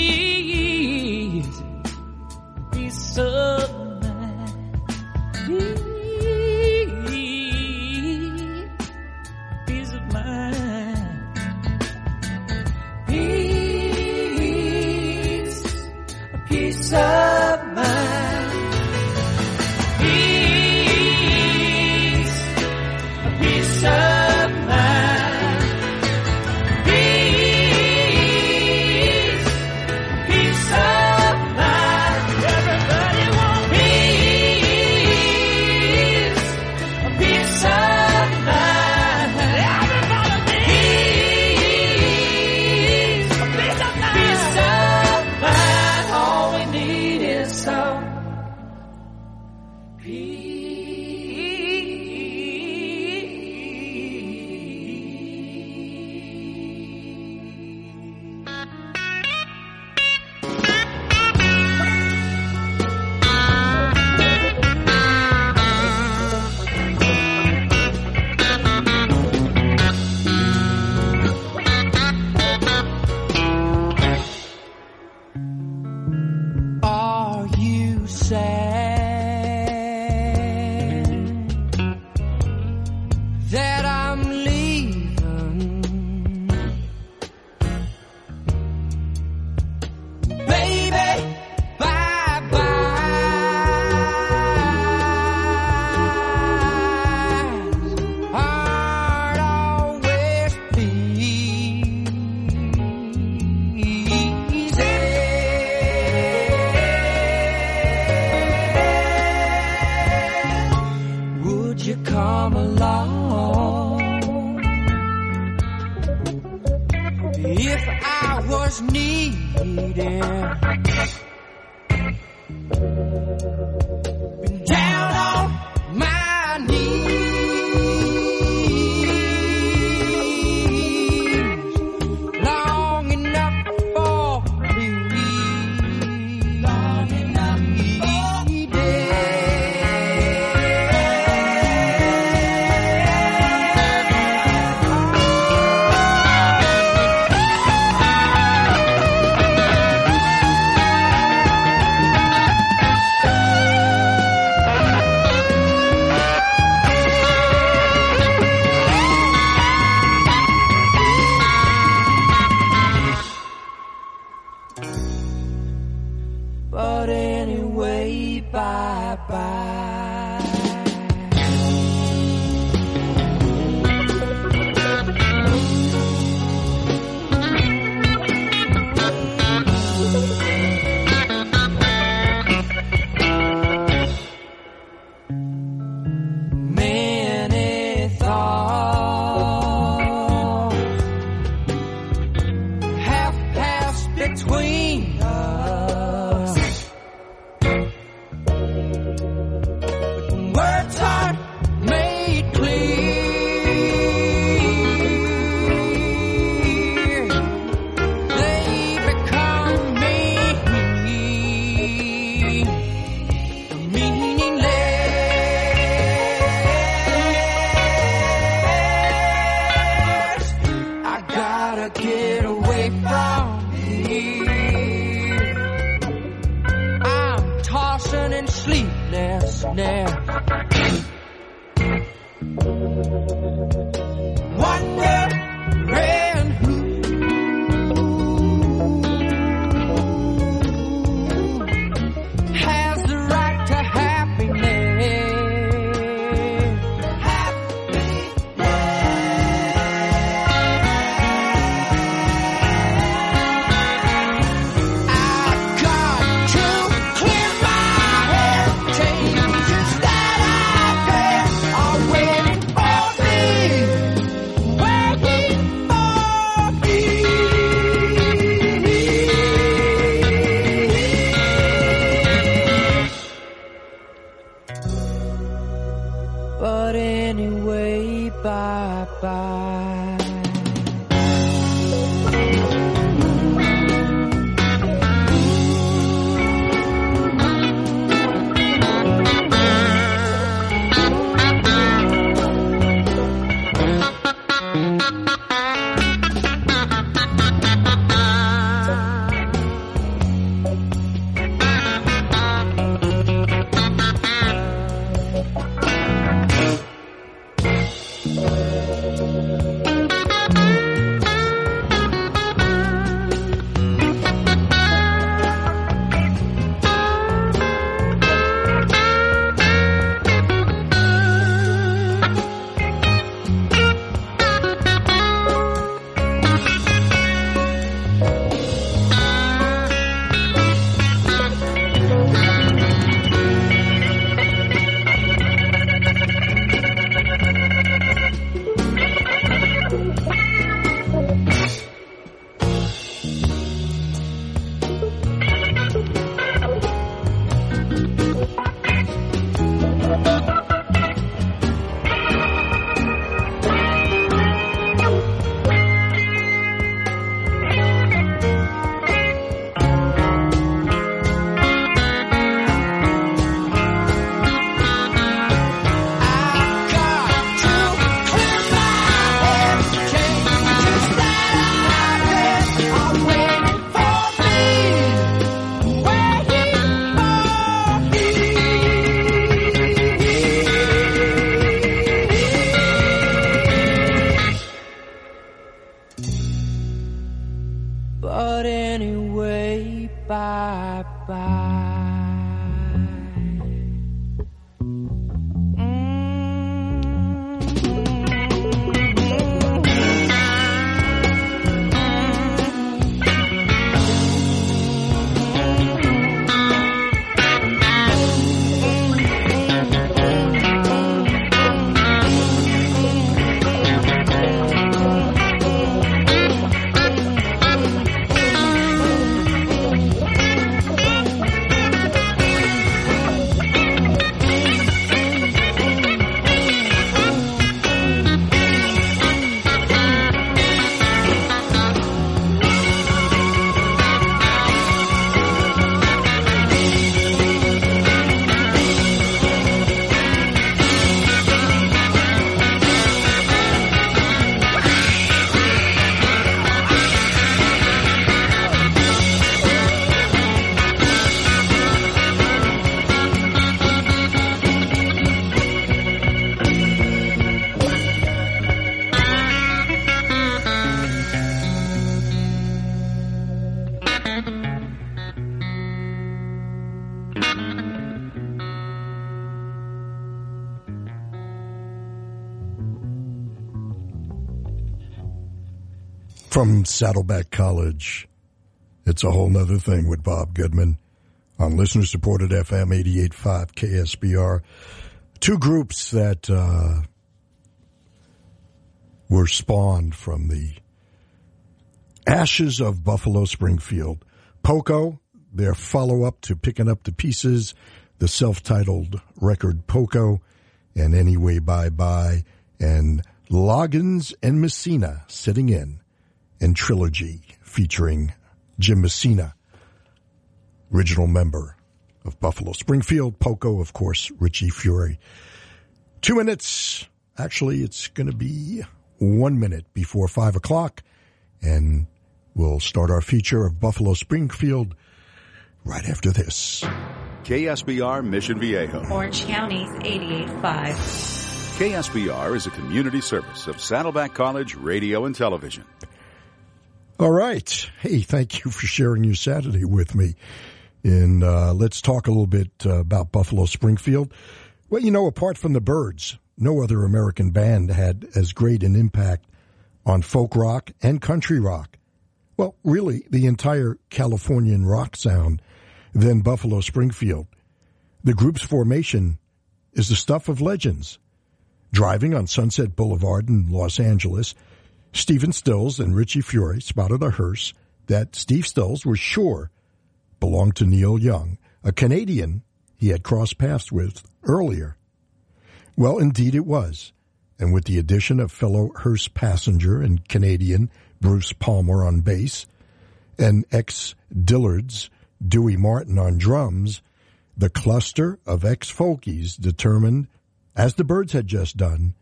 From Saddleback College, it's a whole nother thing with Bob Goodman on listener supported FM 88.5 KSBR. Two groups that uh, were spawned from the ashes of Buffalo Springfield. Poco, their follow up to Picking Up the Pieces, the self titled record Poco, and Anyway Bye Bye, and Loggins and Messina sitting in, and Trilogy featuring Jim Messina, original member of Buffalo Springfield. Poco, of course, Richie Furay. Two minutes. Actually, it's going to be one minute before five o'clock, and we'll start our feature of Buffalo Springfield right after this. KSBR Mission Viejo. Orange County's 88.5. KSBR is a community service of Saddleback College Radio and Television. All right. Hey, thank you for sharing your Saturday with me. And uh, let's talk a little bit uh, about Buffalo Springfield. Well, you know, apart from the Byrds, no other American band had as great an impact on folk rock and country rock. Well, really, the entire Californian rock sound than Buffalo Springfield. The group's formation is the stuff of legends. Driving on Sunset Boulevard in Los Angeles, Stephen Stills and Richie Furay spotted a hearse that Steve Stills was sure belonged to Neil Young, a Canadian he had crossed paths with earlier. Well, indeed it was. And with the addition of fellow hearse passenger and Canadian Bruce Palmer on bass and ex Dillards Dewey Martin on drums, the cluster of ex folkies determined, as the Byrds had just done,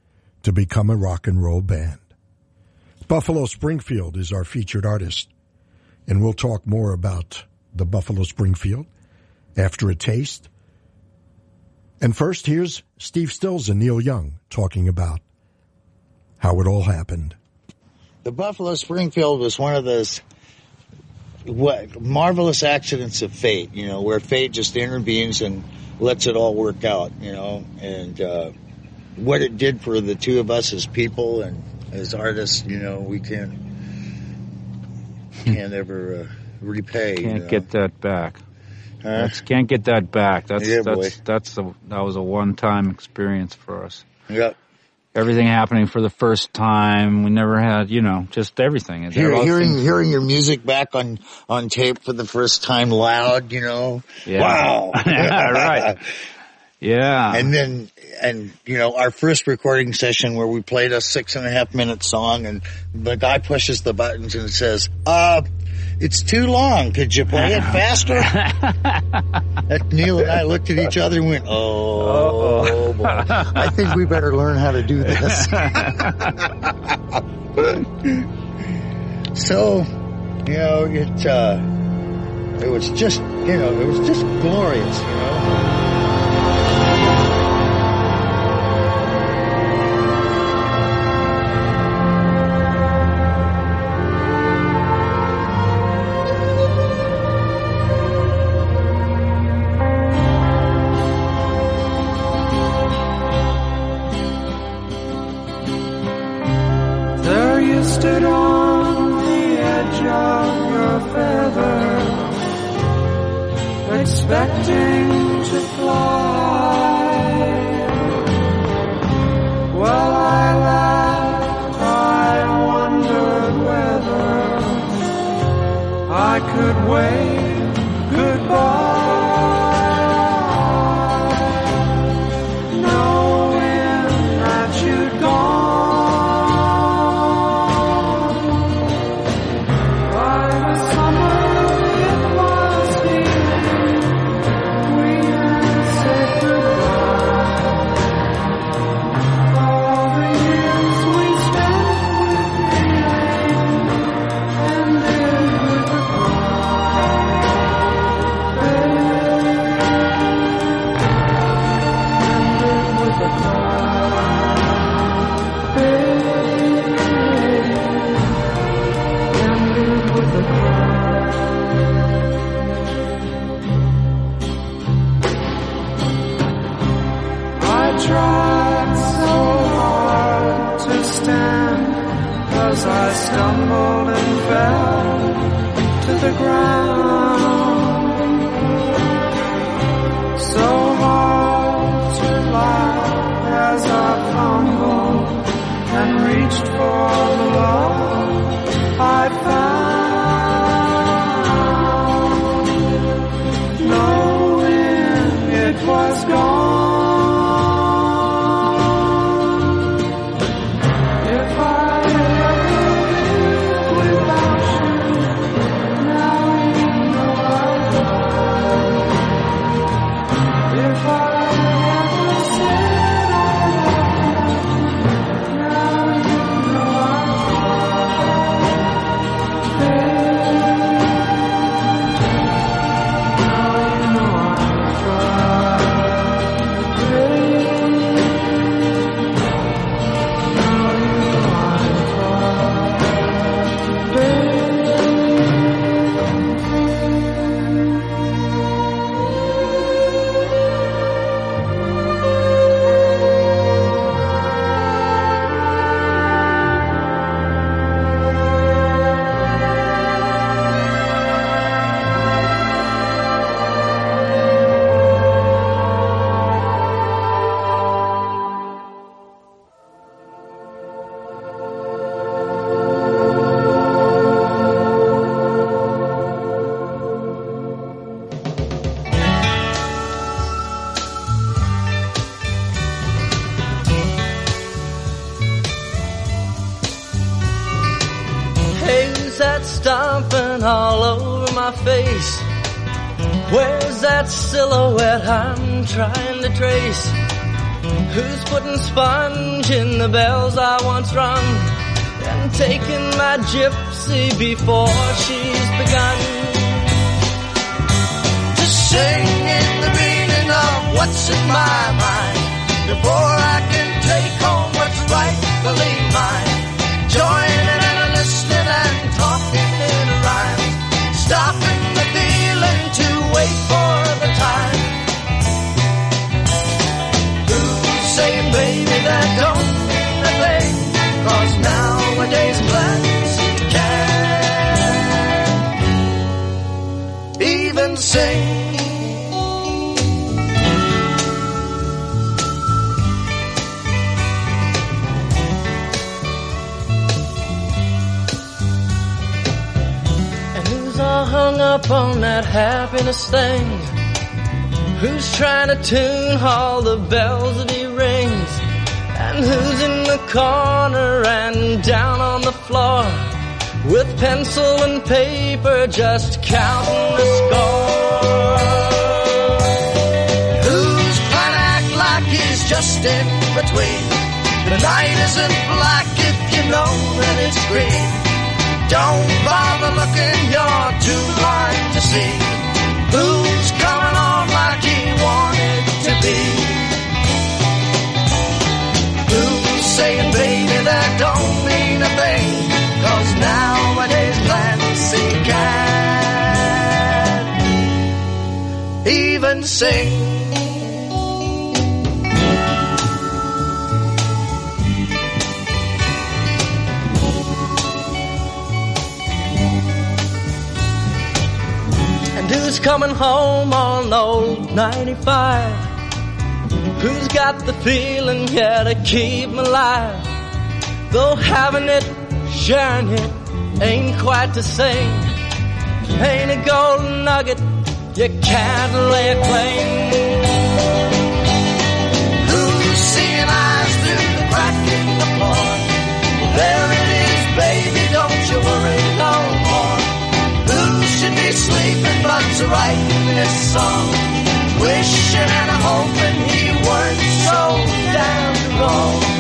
to become a rock and roll band. Buffalo Springfield is our featured artist, and we'll talk more about the Buffalo Springfield after a taste. And first, here's Steve Stills and Neil Young talking about how it all happened. The Buffalo Springfield was one of those what marvelous accidents of fate, you know, where fate just intervenes and lets it all work out, you know, and uh, what it did for the two of us as people and as artists, you know, we can't can't ever uh, repay. Can't know. get that back. Huh? That's, can't get that back. That's Yeah, boy. that's that's a that was a one time experience for us. Yep. Everything happening for the first time. We never had, you know, just everything. Hear, hearing things- hearing your music back on on tape for the first time loud, you know. Yeah. Wow. Yeah, right. Yeah. And then and you know our first recording session where we played a six and a half minute song and the guy pushes the buttons and says, "Uh, it's too long. Could you play it faster?" And Neil and I looked at each other and went, "Oh, boy. I think we better learn how to do this." so, you know, it uh, it was just you know it was just glorious, you know. Gypsy before she's all hung up on that happiness thing? Who's trying to tune all the bells that he rings? And who's in the corner and down on the floor with pencil and paper just counting the score? Who's trying to act like he's just in between? The night isn't black if you know that it's green. Don't bother looking, you're too blind to see. Who's coming on like he wanted to be? Who's saying, baby, that don't mean a thing? Cause nowadays Clancy can't even sing. And who's coming home on old 95? Who's got the feeling, yeah, to keep me alive? Though having it, sharing it, ain't quite the same. Ain't a golden nugget, a claim. Who's seeing eyes through the crack in the floor? There it is, baby, don't you worry no more. Who should be sleeping but write this song? Wishing and hoping he weren't so damn wrong.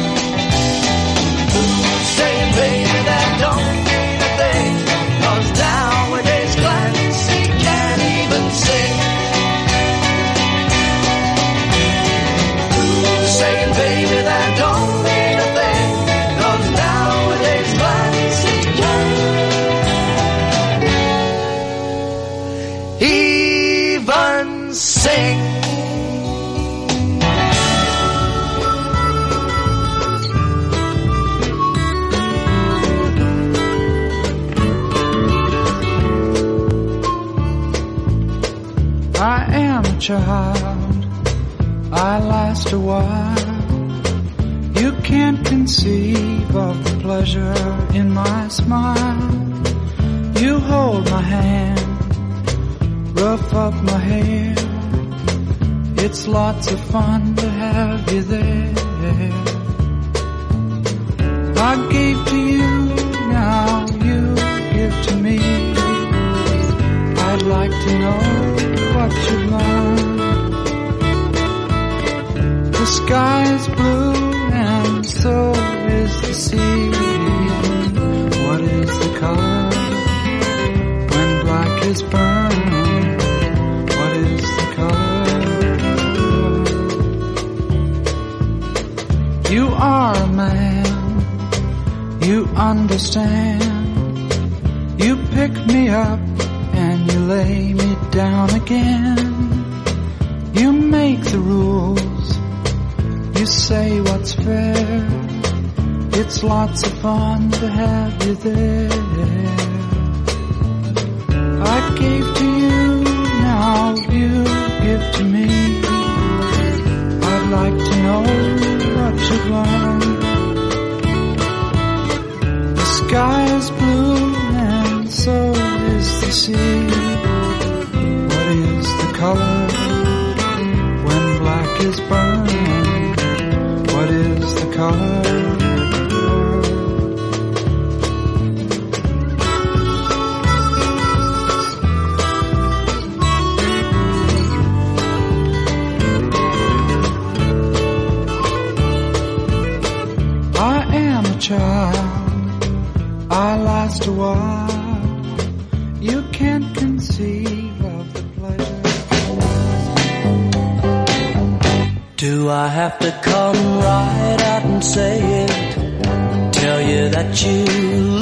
A while. You can't conceive of the pleasure in my smile. You hold my hand, rough up my hair. It's lots of fun to have you there. I gave to you, lots of fun to have you there. I gave to you, now you give to me. I'd like to know what you've learned. The sky is blue and so is the sea. What is the color when black is burned? What is the color? Have to come right out and say it? Tell you that you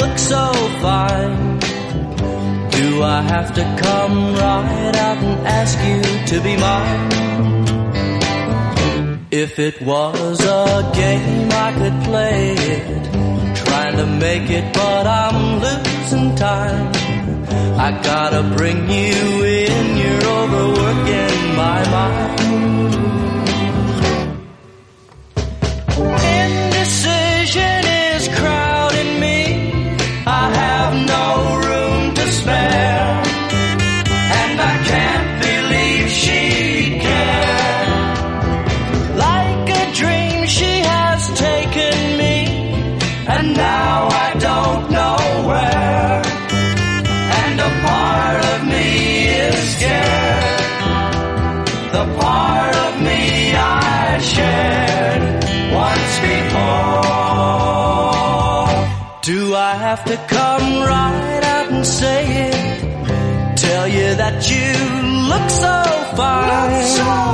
look so fine. Do I have to come right out and ask you to be mine? If it was a game I could play it, trying to make it, but I'm losing time. I gotta bring you in, you're overworking my mind. Have to come right out and say it? Tell you that you look so fine. Do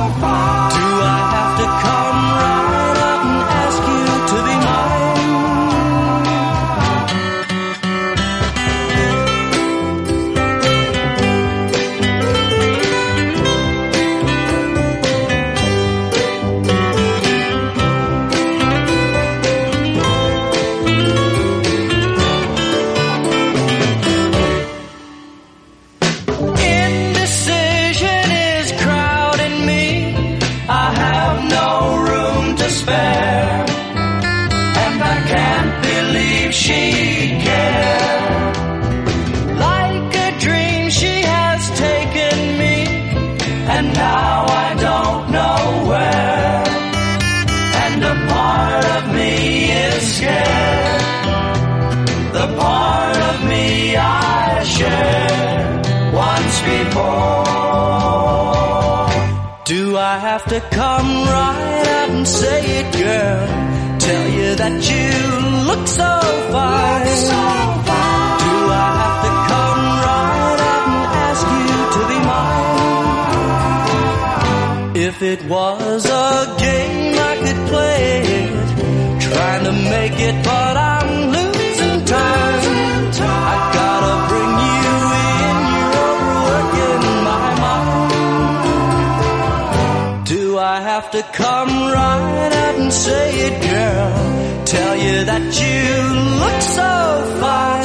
Tell you look so fine. Do I have to come right out and ask you to be mine? If it was a game I could play it, trying to make it, but I'm losing time. I gotta bring you in, you're overworking my mind. Do I have to come right out and say it? Tell you that you look so fine.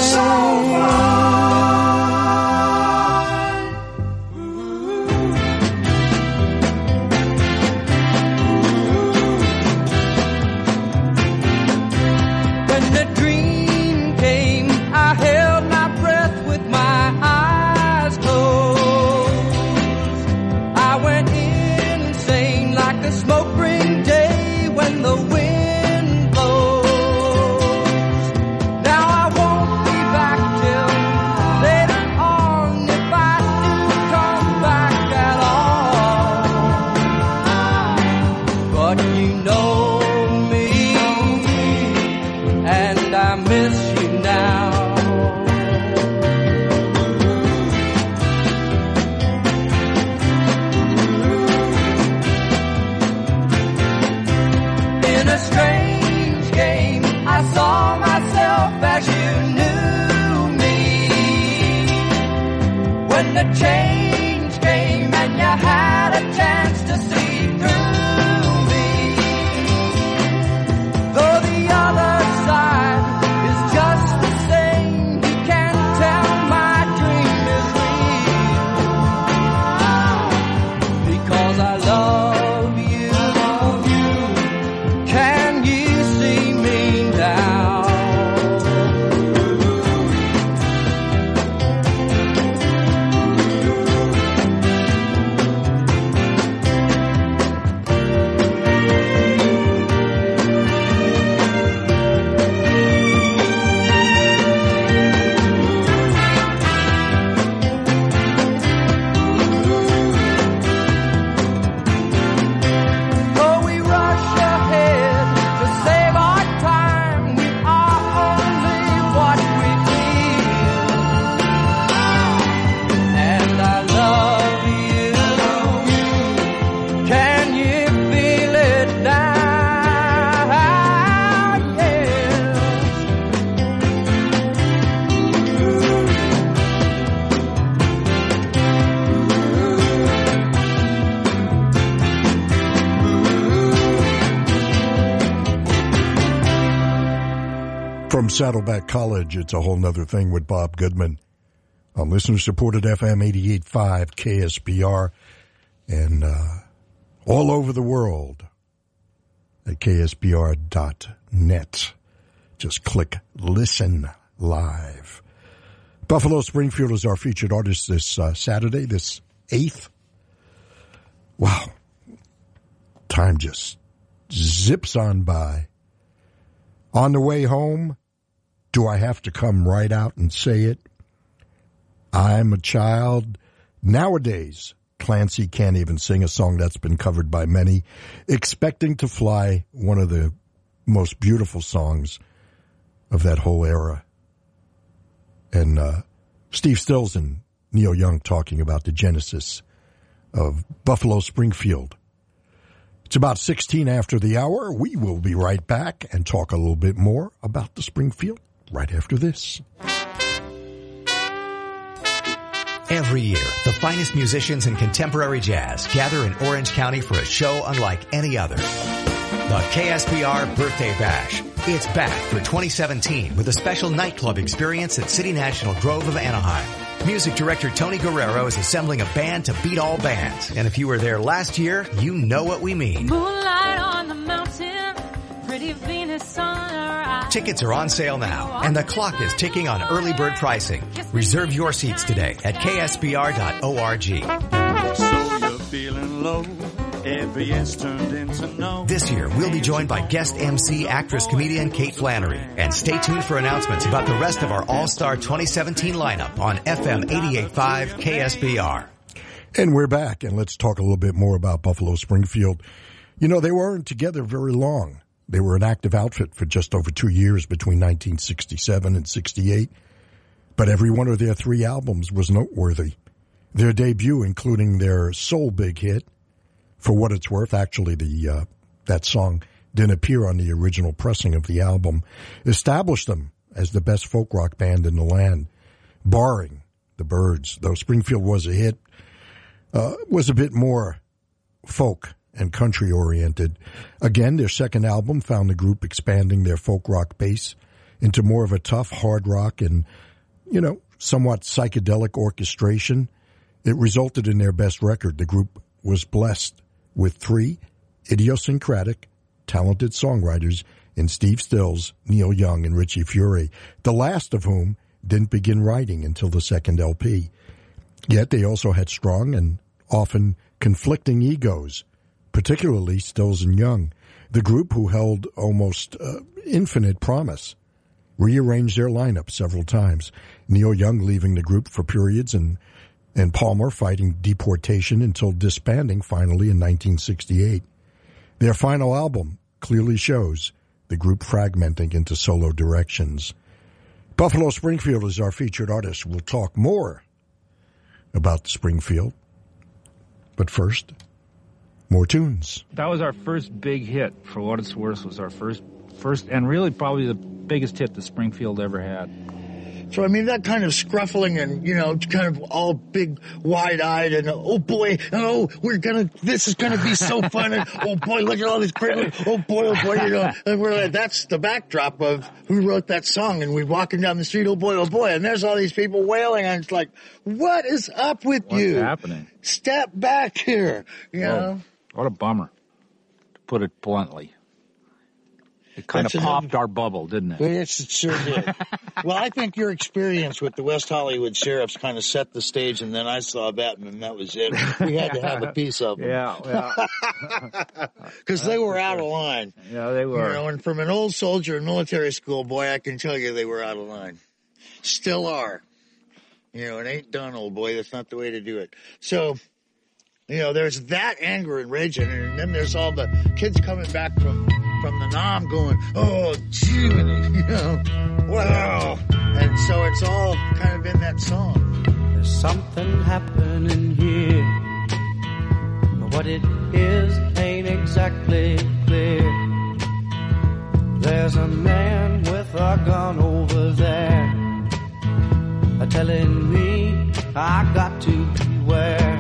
From Saddleback College, it's a whole nother thing with Bob Goodman on listener supported FM 88.5 KSBR and uh, all over the world at KSBR.net. Just click listen live. Buffalo Springfield is our featured artist this uh, Saturday, this 8th. Wow. Time just zips on by. On the way home, do I have to come right out and say it? I'm a child. Nowadays, Clancy can't even sing a song that's been covered by many. Expecting to Fly, one of the most beautiful songs of that whole era. And uh, Steve Stills and Neil Young talking about the genesis of Buffalo Springfield. It's about 16 after the hour. We will be right back and talk a little bit more about the Springfield right after this. Every year, the finest musicians in contemporary jazz gather in Orange County for a show unlike any other. The KSBR Birthday Bash. It's back for 2017 with a special nightclub experience at City National Grove of Anaheim. Music director Tony Guerrero is assembling a band to beat all bands. And if you were there last year, you know what we mean. Moonlight on the mountain. Tickets are on sale now, and the clock is ticking on early bird pricing. Reserve your seats today at ksbr.org. So you're feeling low. Every yes turned into no. This year, we'll be joined by guest MC, actress, comedian Kate Flannery. And stay tuned for announcements about the rest of our All-Star 2017 lineup on FM 88.5 KSBR. And we're back, and let's talk a little bit more about Buffalo Springfield. You know, they weren't together very long. They were an active outfit for just over two years between 1967 and 68. But every one of their three albums was noteworthy. Their debut, including their sole big hit, For What It's Worth, actually the, uh, that song didn't appear on the original pressing of the album, established them as the best folk rock band in the land, barring the Byrds. Though Springfield was a hit, uh, was a bit more folk and country oriented. Again, their second album found the group expanding their folk rock base into more of a tough hard rock and, you know, somewhat psychedelic orchestration. It resulted in their best record. The group was blessed with three idiosyncratic, talented songwriters in Steve Stills, Neil Young, and Richie Furay, the last of whom didn't begin writing until the second LP. Yet they also had strong and often conflicting egos, particularly Stills and Young, the group who held almost uh, infinite promise. Rearranged their lineup several times. Neil Young leaving the group for periods and and Palmer fighting deportation until disbanding finally in 1968. Their final album clearly shows the group fragmenting into solo directions. Buffalo Springfield is our featured artist. We'll talk more about Springfield. But first, more tunes. That was our first big hit. For what it's worth, was our first, first, and really probably the biggest hit that Springfield ever had. So I mean that kind of scruffling and you know kind of all big wide eyed and oh boy oh we're gonna this is gonna be so fun and oh boy look at all these great oh boy oh boy you know and we're like that's the backdrop of who wrote that song and we're walking down the street oh boy oh boy and there's all these people wailing and it's like what is up with What's you happening? step back here you know what a bummer, to put it bluntly. It kind That's of another- popped our bubble, didn't it? Yes, it sure did. well, I think your experience with the West Hollywood sheriffs kind of set the stage, and then I saw that, and that was it. We had to have a piece of them. Yeah, yeah. Because they were out of line. Yeah, they were. You know, and from an old soldier in military school, boy, I can tell you they were out of line. Still are. You know, it ain't done, old boy. That's not the way to do it. So, you know, there's that anger and rage, in it, and then there's all the kids coming back from from the 'Nam going, oh, gee, you know, wow. And so it's all kind of in that song. There's something happening here. But what it is ain't exactly clear. There's a man with a gun over there. Telling me I got to beware.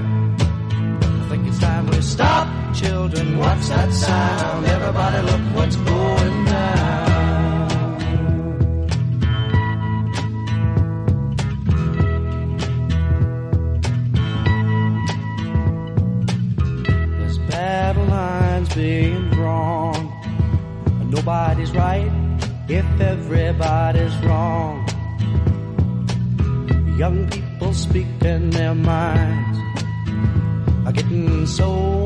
Stop, children. What's that sound? Everybody look what's going down. There's battle lines being drawn. Nobody's right if everybody's wrong. Young people speak in their minds are getting so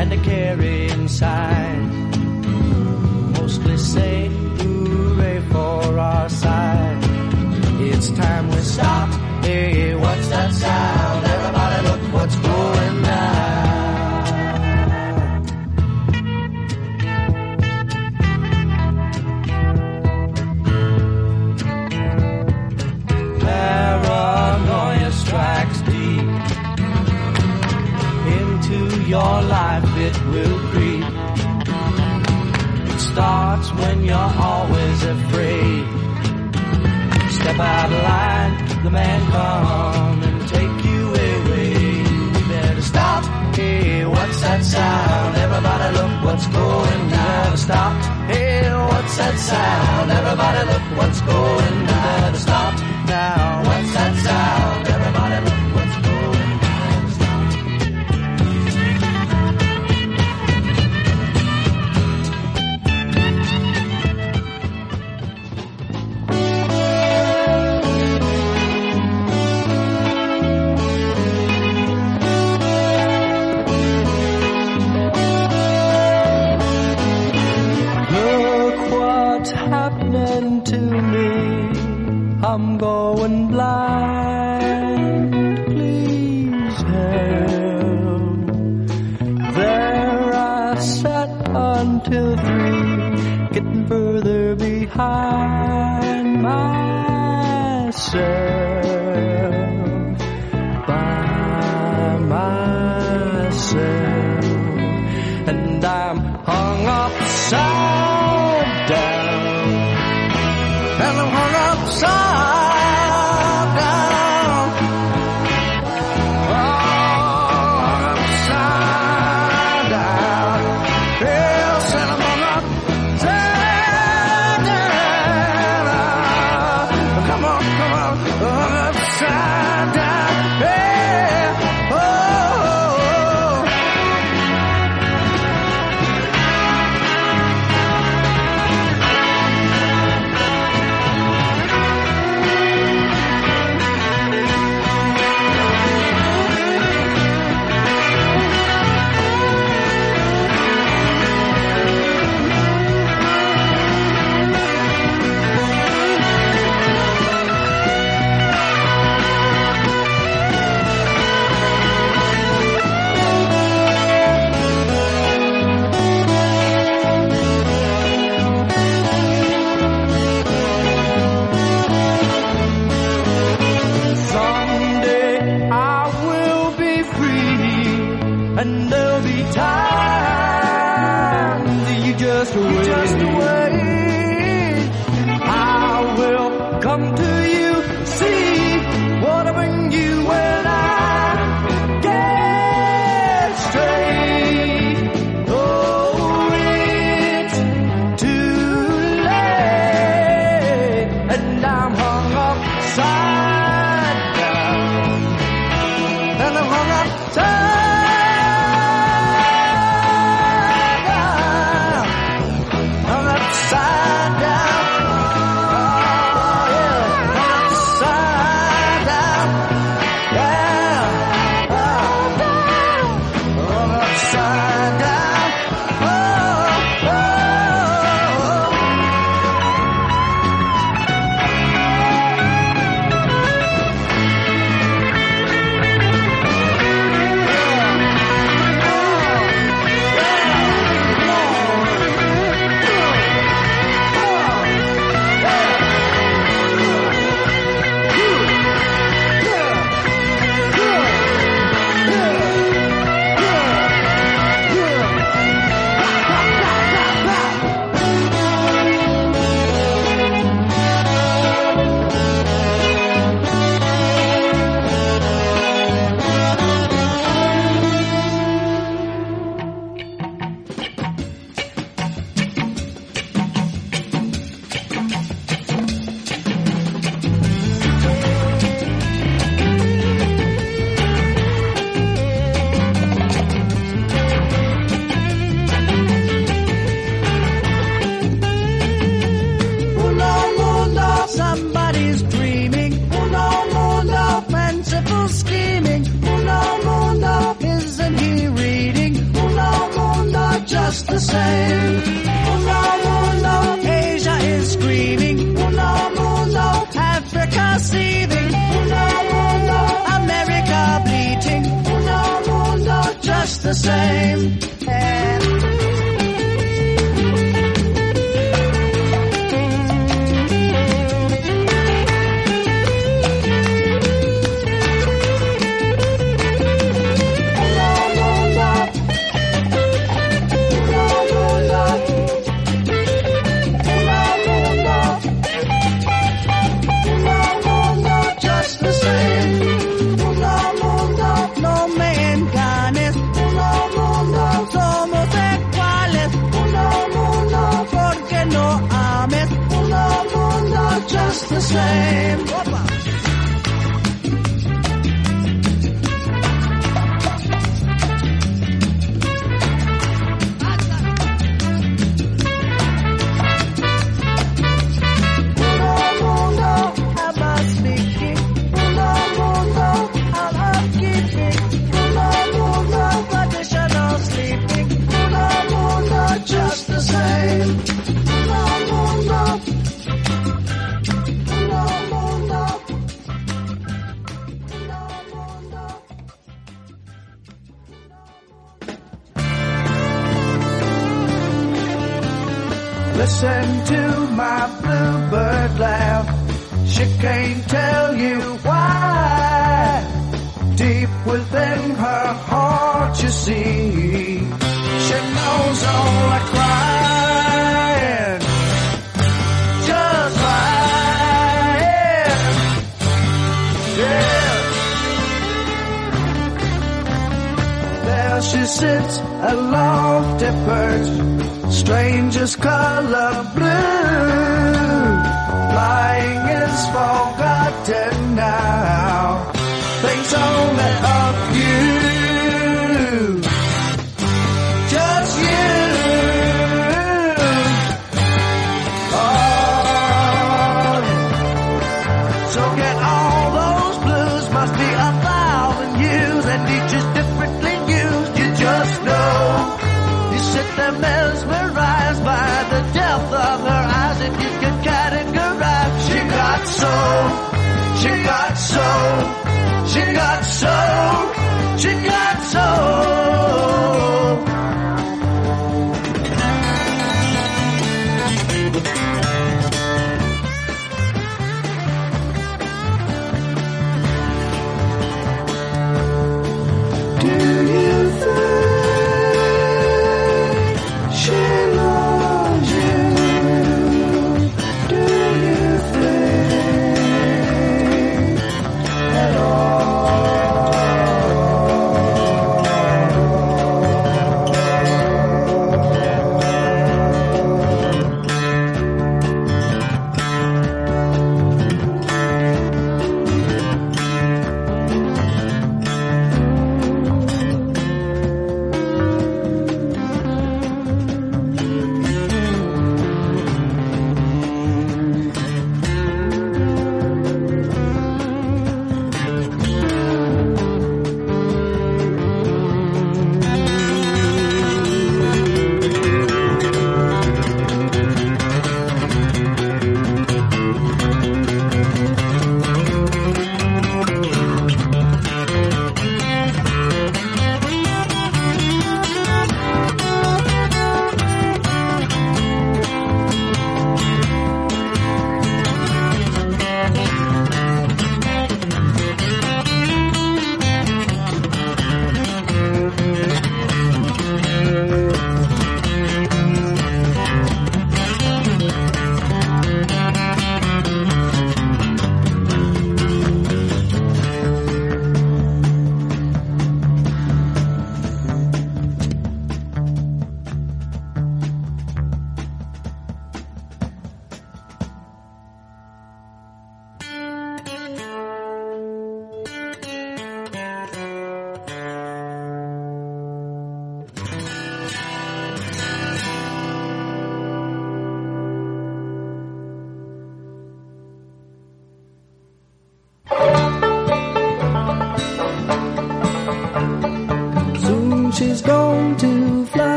and a carrying signs. Mostly say hooray for our side. It's time we stop. Hey, what's that sound? Everybody look what's going into your it will creep. It starts when you're always afraid. Step out of line, the man come and take you away. We better stop. Hey, what's that sound? Everybody look what's going down. Stop. Hey, what's that sound? Everybody look what's going down. Stop the same.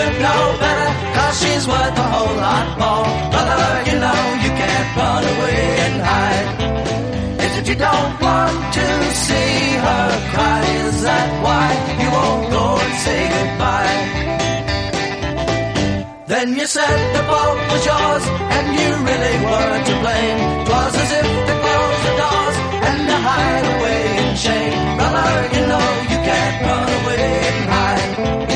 Should know better, cause she's worth a whole lot more. Brother, you know you can't run away and hide. Is it you don't want to see her cry? Is that why you won't go and say goodbye? Then you said the fault was yours, and you really weren't to blame. 'Twas as if to close the doors and to hide away in shame. Brother, you know you can't run away and hide.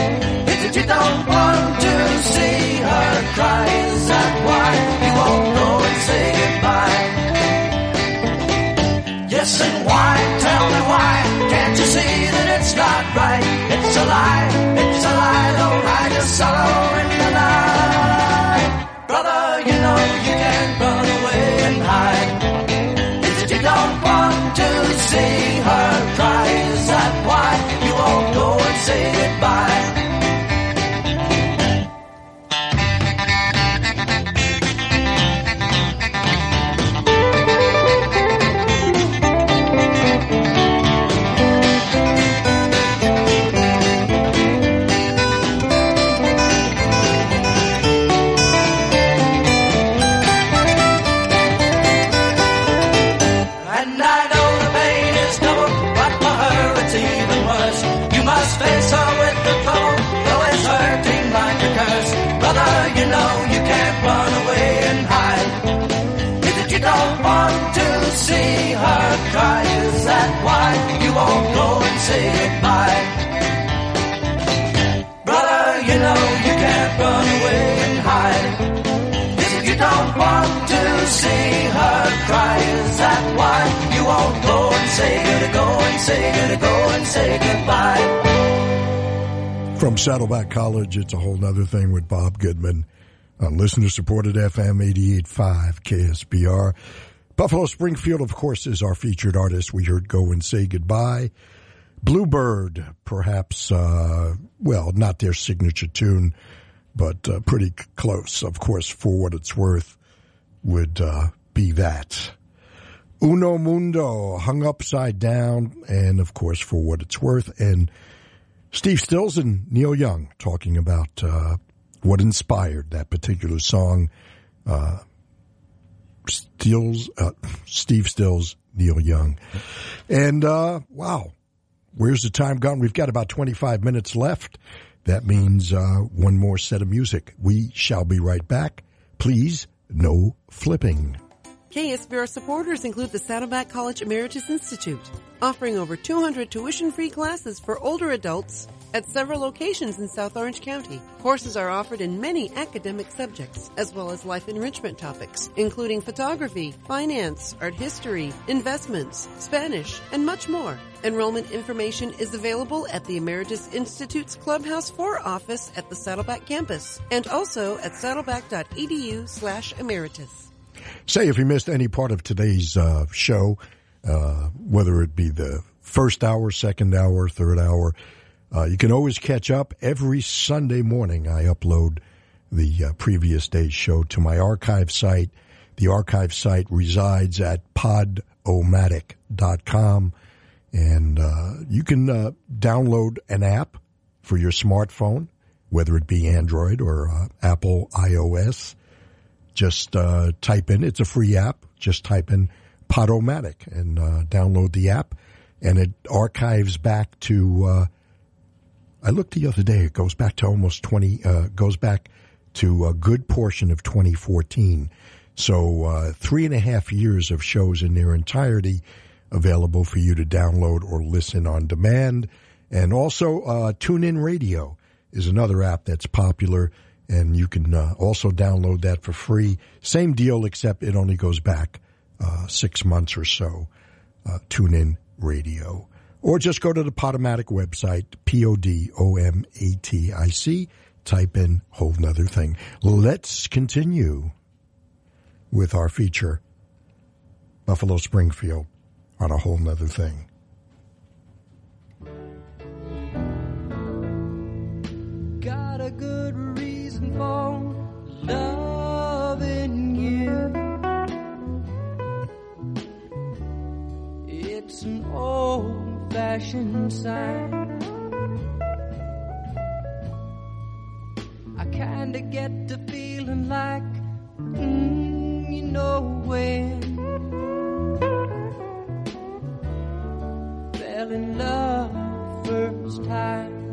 You don't want to see her cry? Is that why you won't go and say goodbye? Yes, and why? Tell me why? Can't you see that it's not right? It's a lie, it's a lie, though hide your sorrow in the night. Brother, you know you can't run away and hide. It you don't want to see her cry? Say goodbye? Brother, you know you can't run away and hide. It you don't want to see her cry? Is that why you won't go and say good, go and say good, go and say goodbye? From Saddleback College, it's a whole nother thing with Bob Goodman on listener supported FM 88.5 KSBR. Buffalo Springfield, of course, is our featured artist. We heard Go and Say Goodbye. Bluebird, perhaps, uh, well, not their signature tune, but uh, pretty close. Of course, for what it's worth, would uh, be that. Uno Mundo, hung upside down, and of course, for what it's worth, and Steve Stills and Neil Young talking about uh, what inspired that particular song. Uh, Stills, uh, Steve Stills, Neil Young, and uh, wow, where's the time gone? We've got about twenty five minutes left. That means uh, one more set of music. We shall be right back. Please, no flipping. KSBR supporters include the Saddleback College Emeritus Institute, offering over 200 tuition-free classes for older adults at several locations in South Orange County. Courses are offered in many academic subjects, as well as life enrichment topics, including photography, finance, art history, investments, Spanish, and much more. Enrollment information is available at the Emeritus Institute's Clubhouse 4 office at the Saddleback campus, and also at saddleback.edu slash emeritus. Say if you missed any part of today's uh, show, uh, whether it be the first hour, second hour, third hour, uh, you can always catch up every Sunday morning. I upload the uh, previous day's show to my archive site. The archive site resides at podomatic.com and uh, you can uh, download an app for your smartphone, whether it be Android or Apple iOS. Just uh, type in. It's a free app. Just type in Podomatic and uh, download the app, and it archives back to. Uh, I looked the other day. It goes back to almost twenty. Uh, goes back to a good portion of 2014. So uh, three and a half years of shows in their entirety available for you to download or listen on demand. And also, uh, TuneIn Radio is another app that's popular, and you can uh, also download that for free. Same deal, except it only goes back uh, six months or so. Uh, TuneIn Radio. Or just go to the Podomatic website, P O D O M A T I C. Type in whole nother thing. Let's continue with our feature, Buffalo Springfield, on a whole nother thing. Got a good loving you. It's an old fashioned sign. I kinda get the feeling like, mm, you know when. Fell in love first time.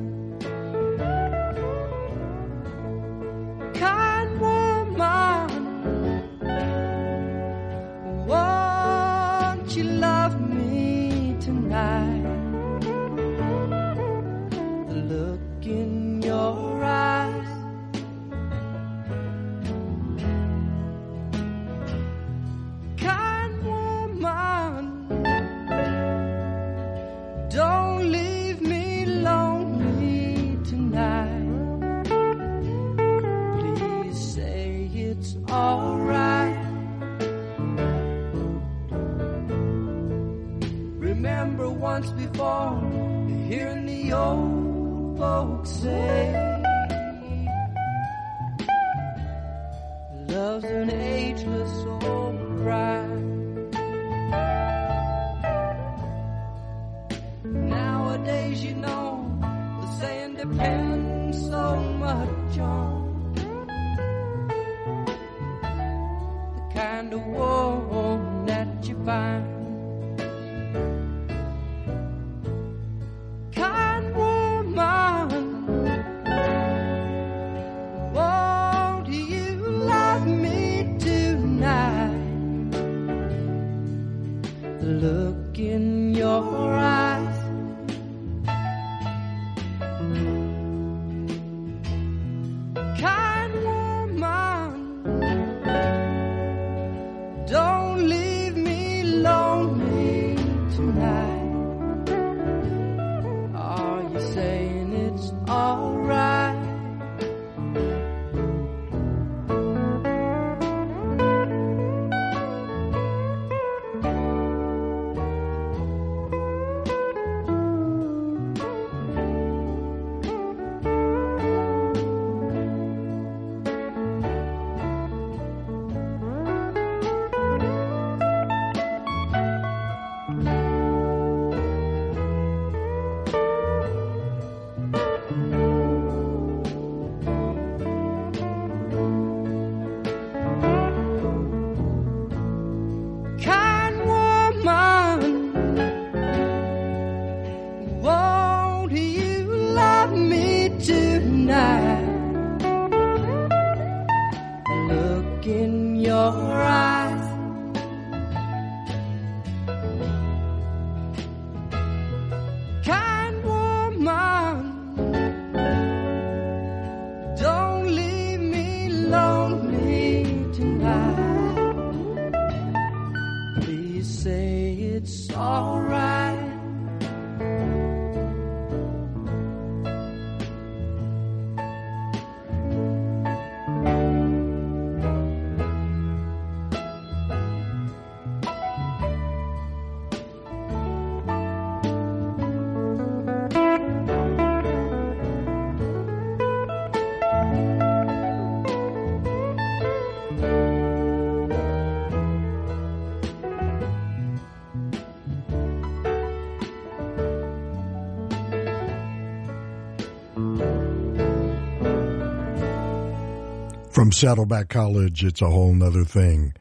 Saddleback College, it's a whole nother thing.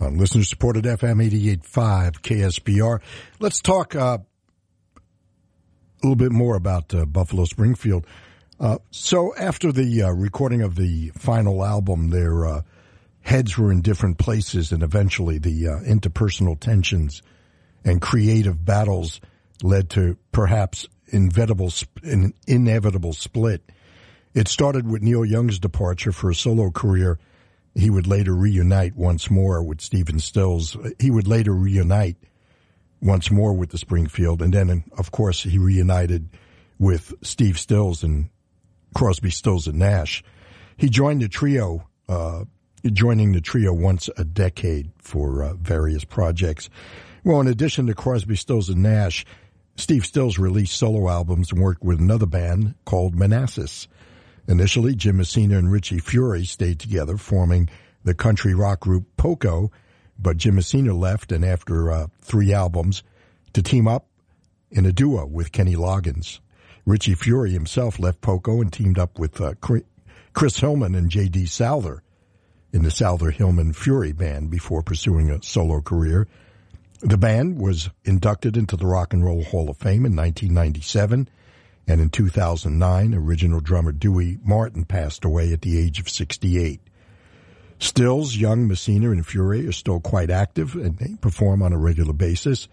On listener supported FM 88.5 KSBR. Let's talk uh, a little bit more about uh, Buffalo Springfield. Uh, so after the uh, recording of the final album, their uh, heads were in different places, and eventually the uh, interpersonal tensions and creative battles led to perhaps inevitable, an inevitable split. It started with Neil Young's departure for a solo career. He would later reunite once more with Stephen Stills. He would later reunite once more with the Springfield, and then, of course, he reunited with Steve Stills and Crosby, Stills, and Nash. He joined the trio, uh, joining the trio once a decade for uh, various projects. Well, in addition to Crosby, Stills, and Nash, Steve Stills released solo albums and worked with another band called Manassas. Initially, Jim Messina and Richie Furay stayed together, forming the country rock group Poco, but Jim Messina left, and after uh, three albums, to team up in a duo with Kenny Loggins. Richie Furay himself left Poco and teamed up with uh, Chris Hillman and J.D. Souther in the Souther Hillman Furay band before pursuing a solo career. The band was inducted into the Rock and Roll Hall of Fame in 1997, and in 2009, original drummer Dewey Martin passed away at the age of 68. Stills, Young, Messina, and Furay are still quite active, and they perform on a regular basis.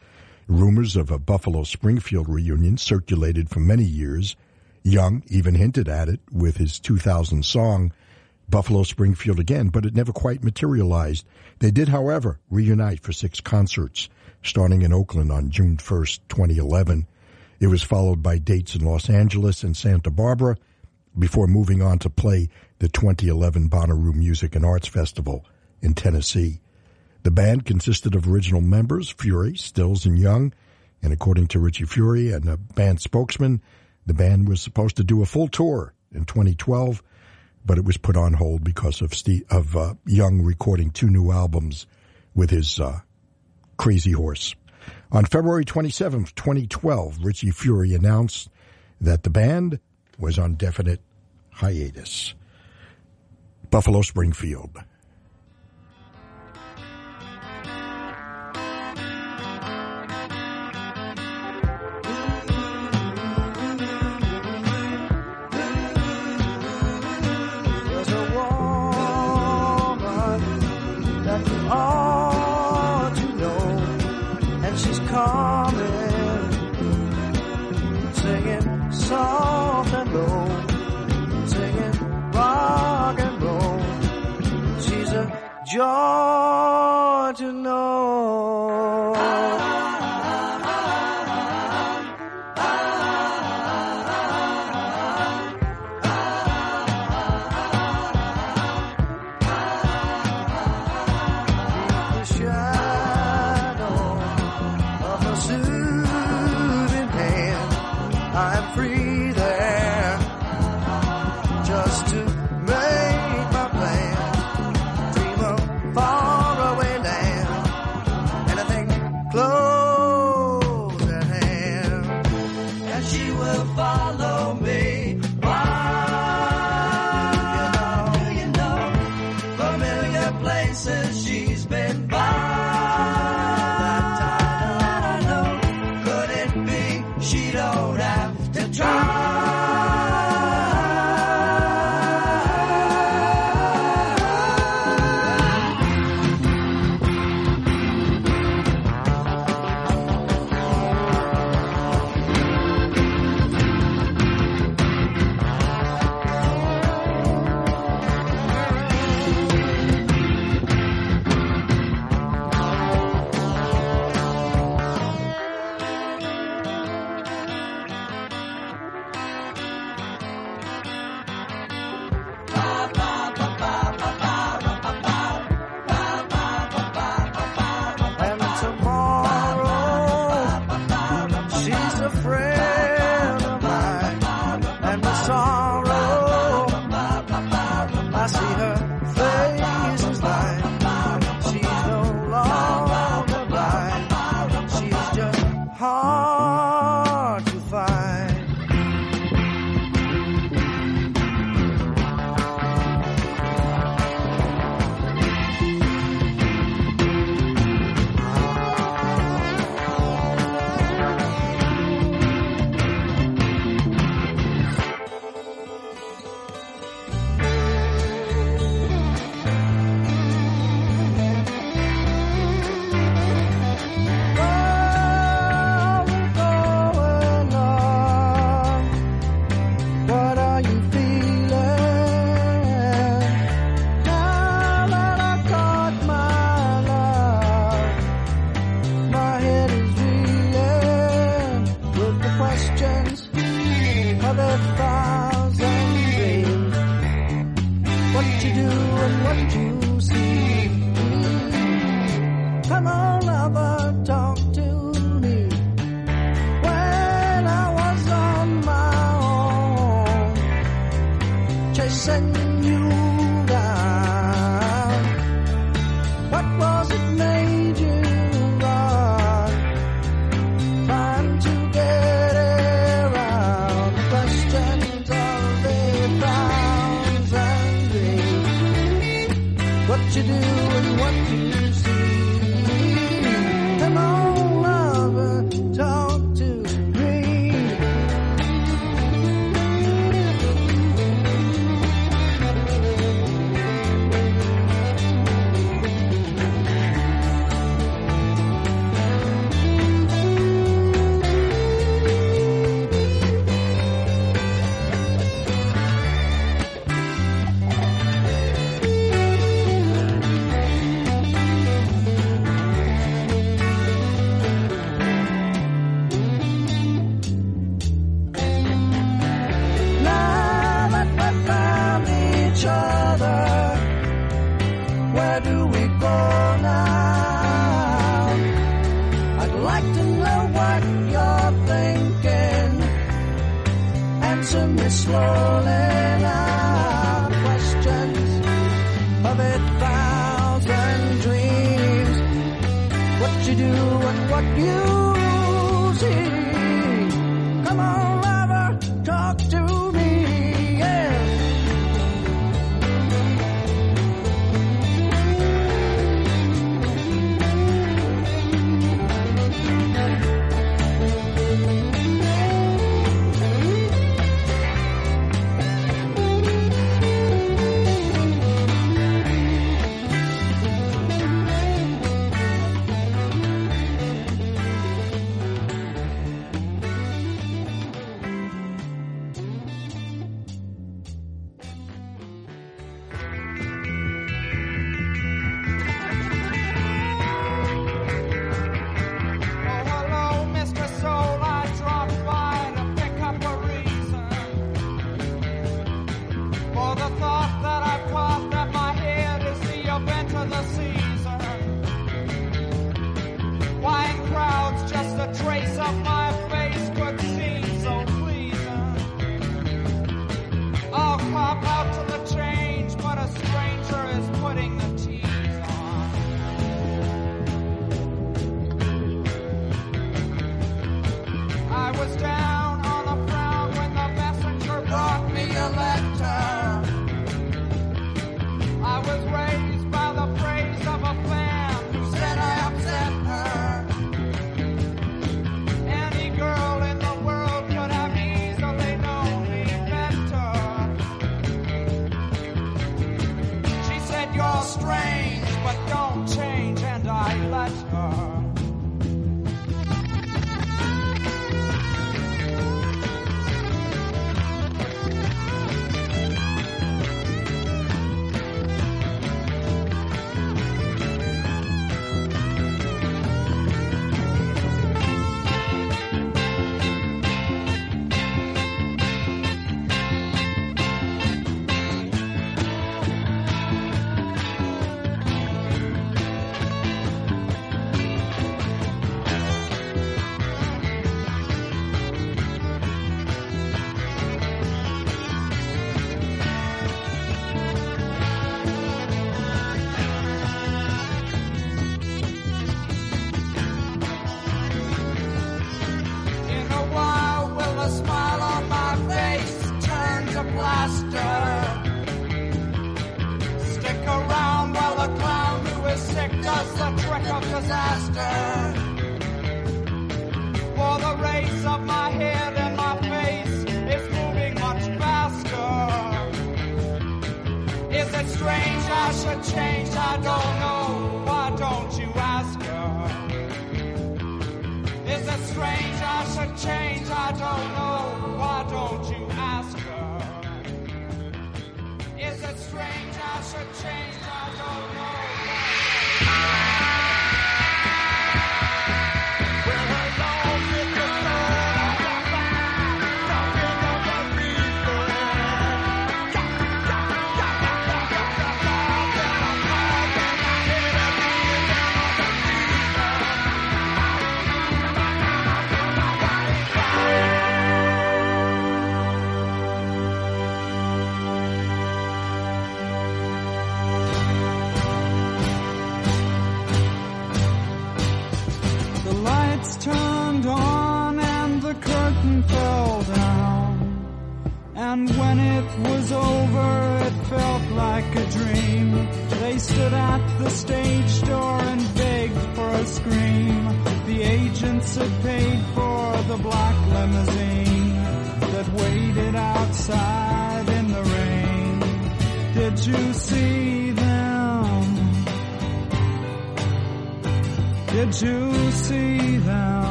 Rumors of a Buffalo Springfield reunion circulated for many years. Young even hinted at it with his 2000 song, Buffalo Springfield Again, but it never quite materialized. They did, however, reunite for six concerts, starting in Oakland on June 1st, 2011. It was followed by dates in Los Angeles and Santa Barbara before moving on to play the 2011 Bonnaroo Music and Arts Festival in Tennessee. The band consisted of original members, Furay, Stills, and Young, and according to Richie Furay and a band spokesman, the band was supposed to do a full tour in 2012, but it was put on hold because of Steve, of uh, Young recording two new albums with his uh, Crazy Horse. On February 27th, 2012, Richie Furay announced that the band was on definite hiatus. Buffalo Springfield. Joy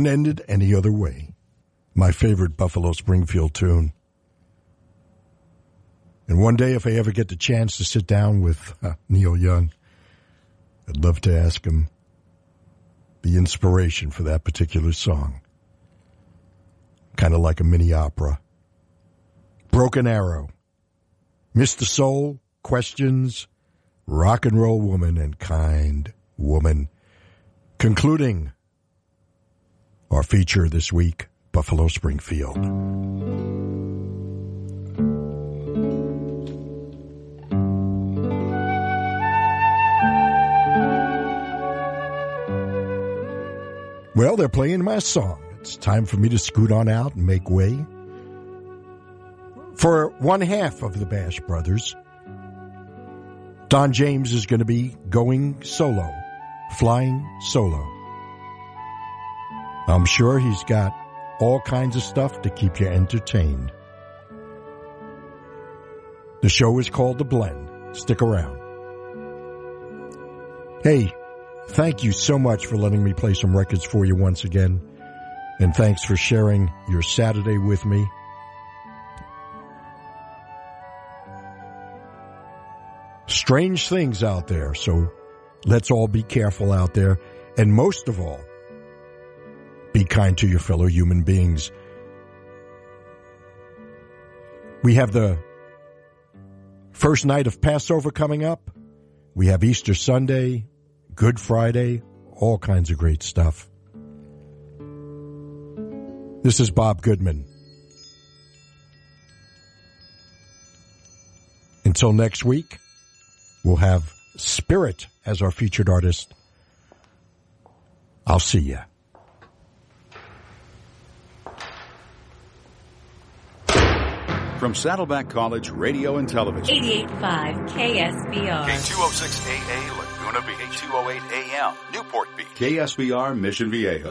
Couldn't end it any other way. My favorite Buffalo Springfield tune. And one day, if I ever get the chance to sit down with uh, Neil Young, I'd love to ask him the inspiration for that particular song. Kind of like a mini opera. Broken Arrow. Mr. Soul, Questions, Rock and Roll Woman, and Kind Woman. Concluding our feature this week, Buffalo Springfield. Well, they're playing my song. It's time for me to scoot on out and make way for one half of the Bash Brothers. Don James is going to be going solo, flying solo. I'm sure he's got all kinds of stuff to keep you entertained. The show is called The Blend. Stick around. Hey, thank you so much for letting me play some records for you once again. And thanks for sharing your Saturday with me. Strange things out there, so let's all be careful out there. And most of all, be kind to your fellow human beings. We have the first night of Passover coming up. We have Easter Sunday, Good Friday, all kinds of great stuff. This is Bob Goodman. Until next week, we'll have Spirit as our featured artist. I'll see you. From Saddleback College Radio and Television. 88.5 KSBR. K206 AA Laguna Beach. K208 AM Newport Beach. KSBR Mission Viejo.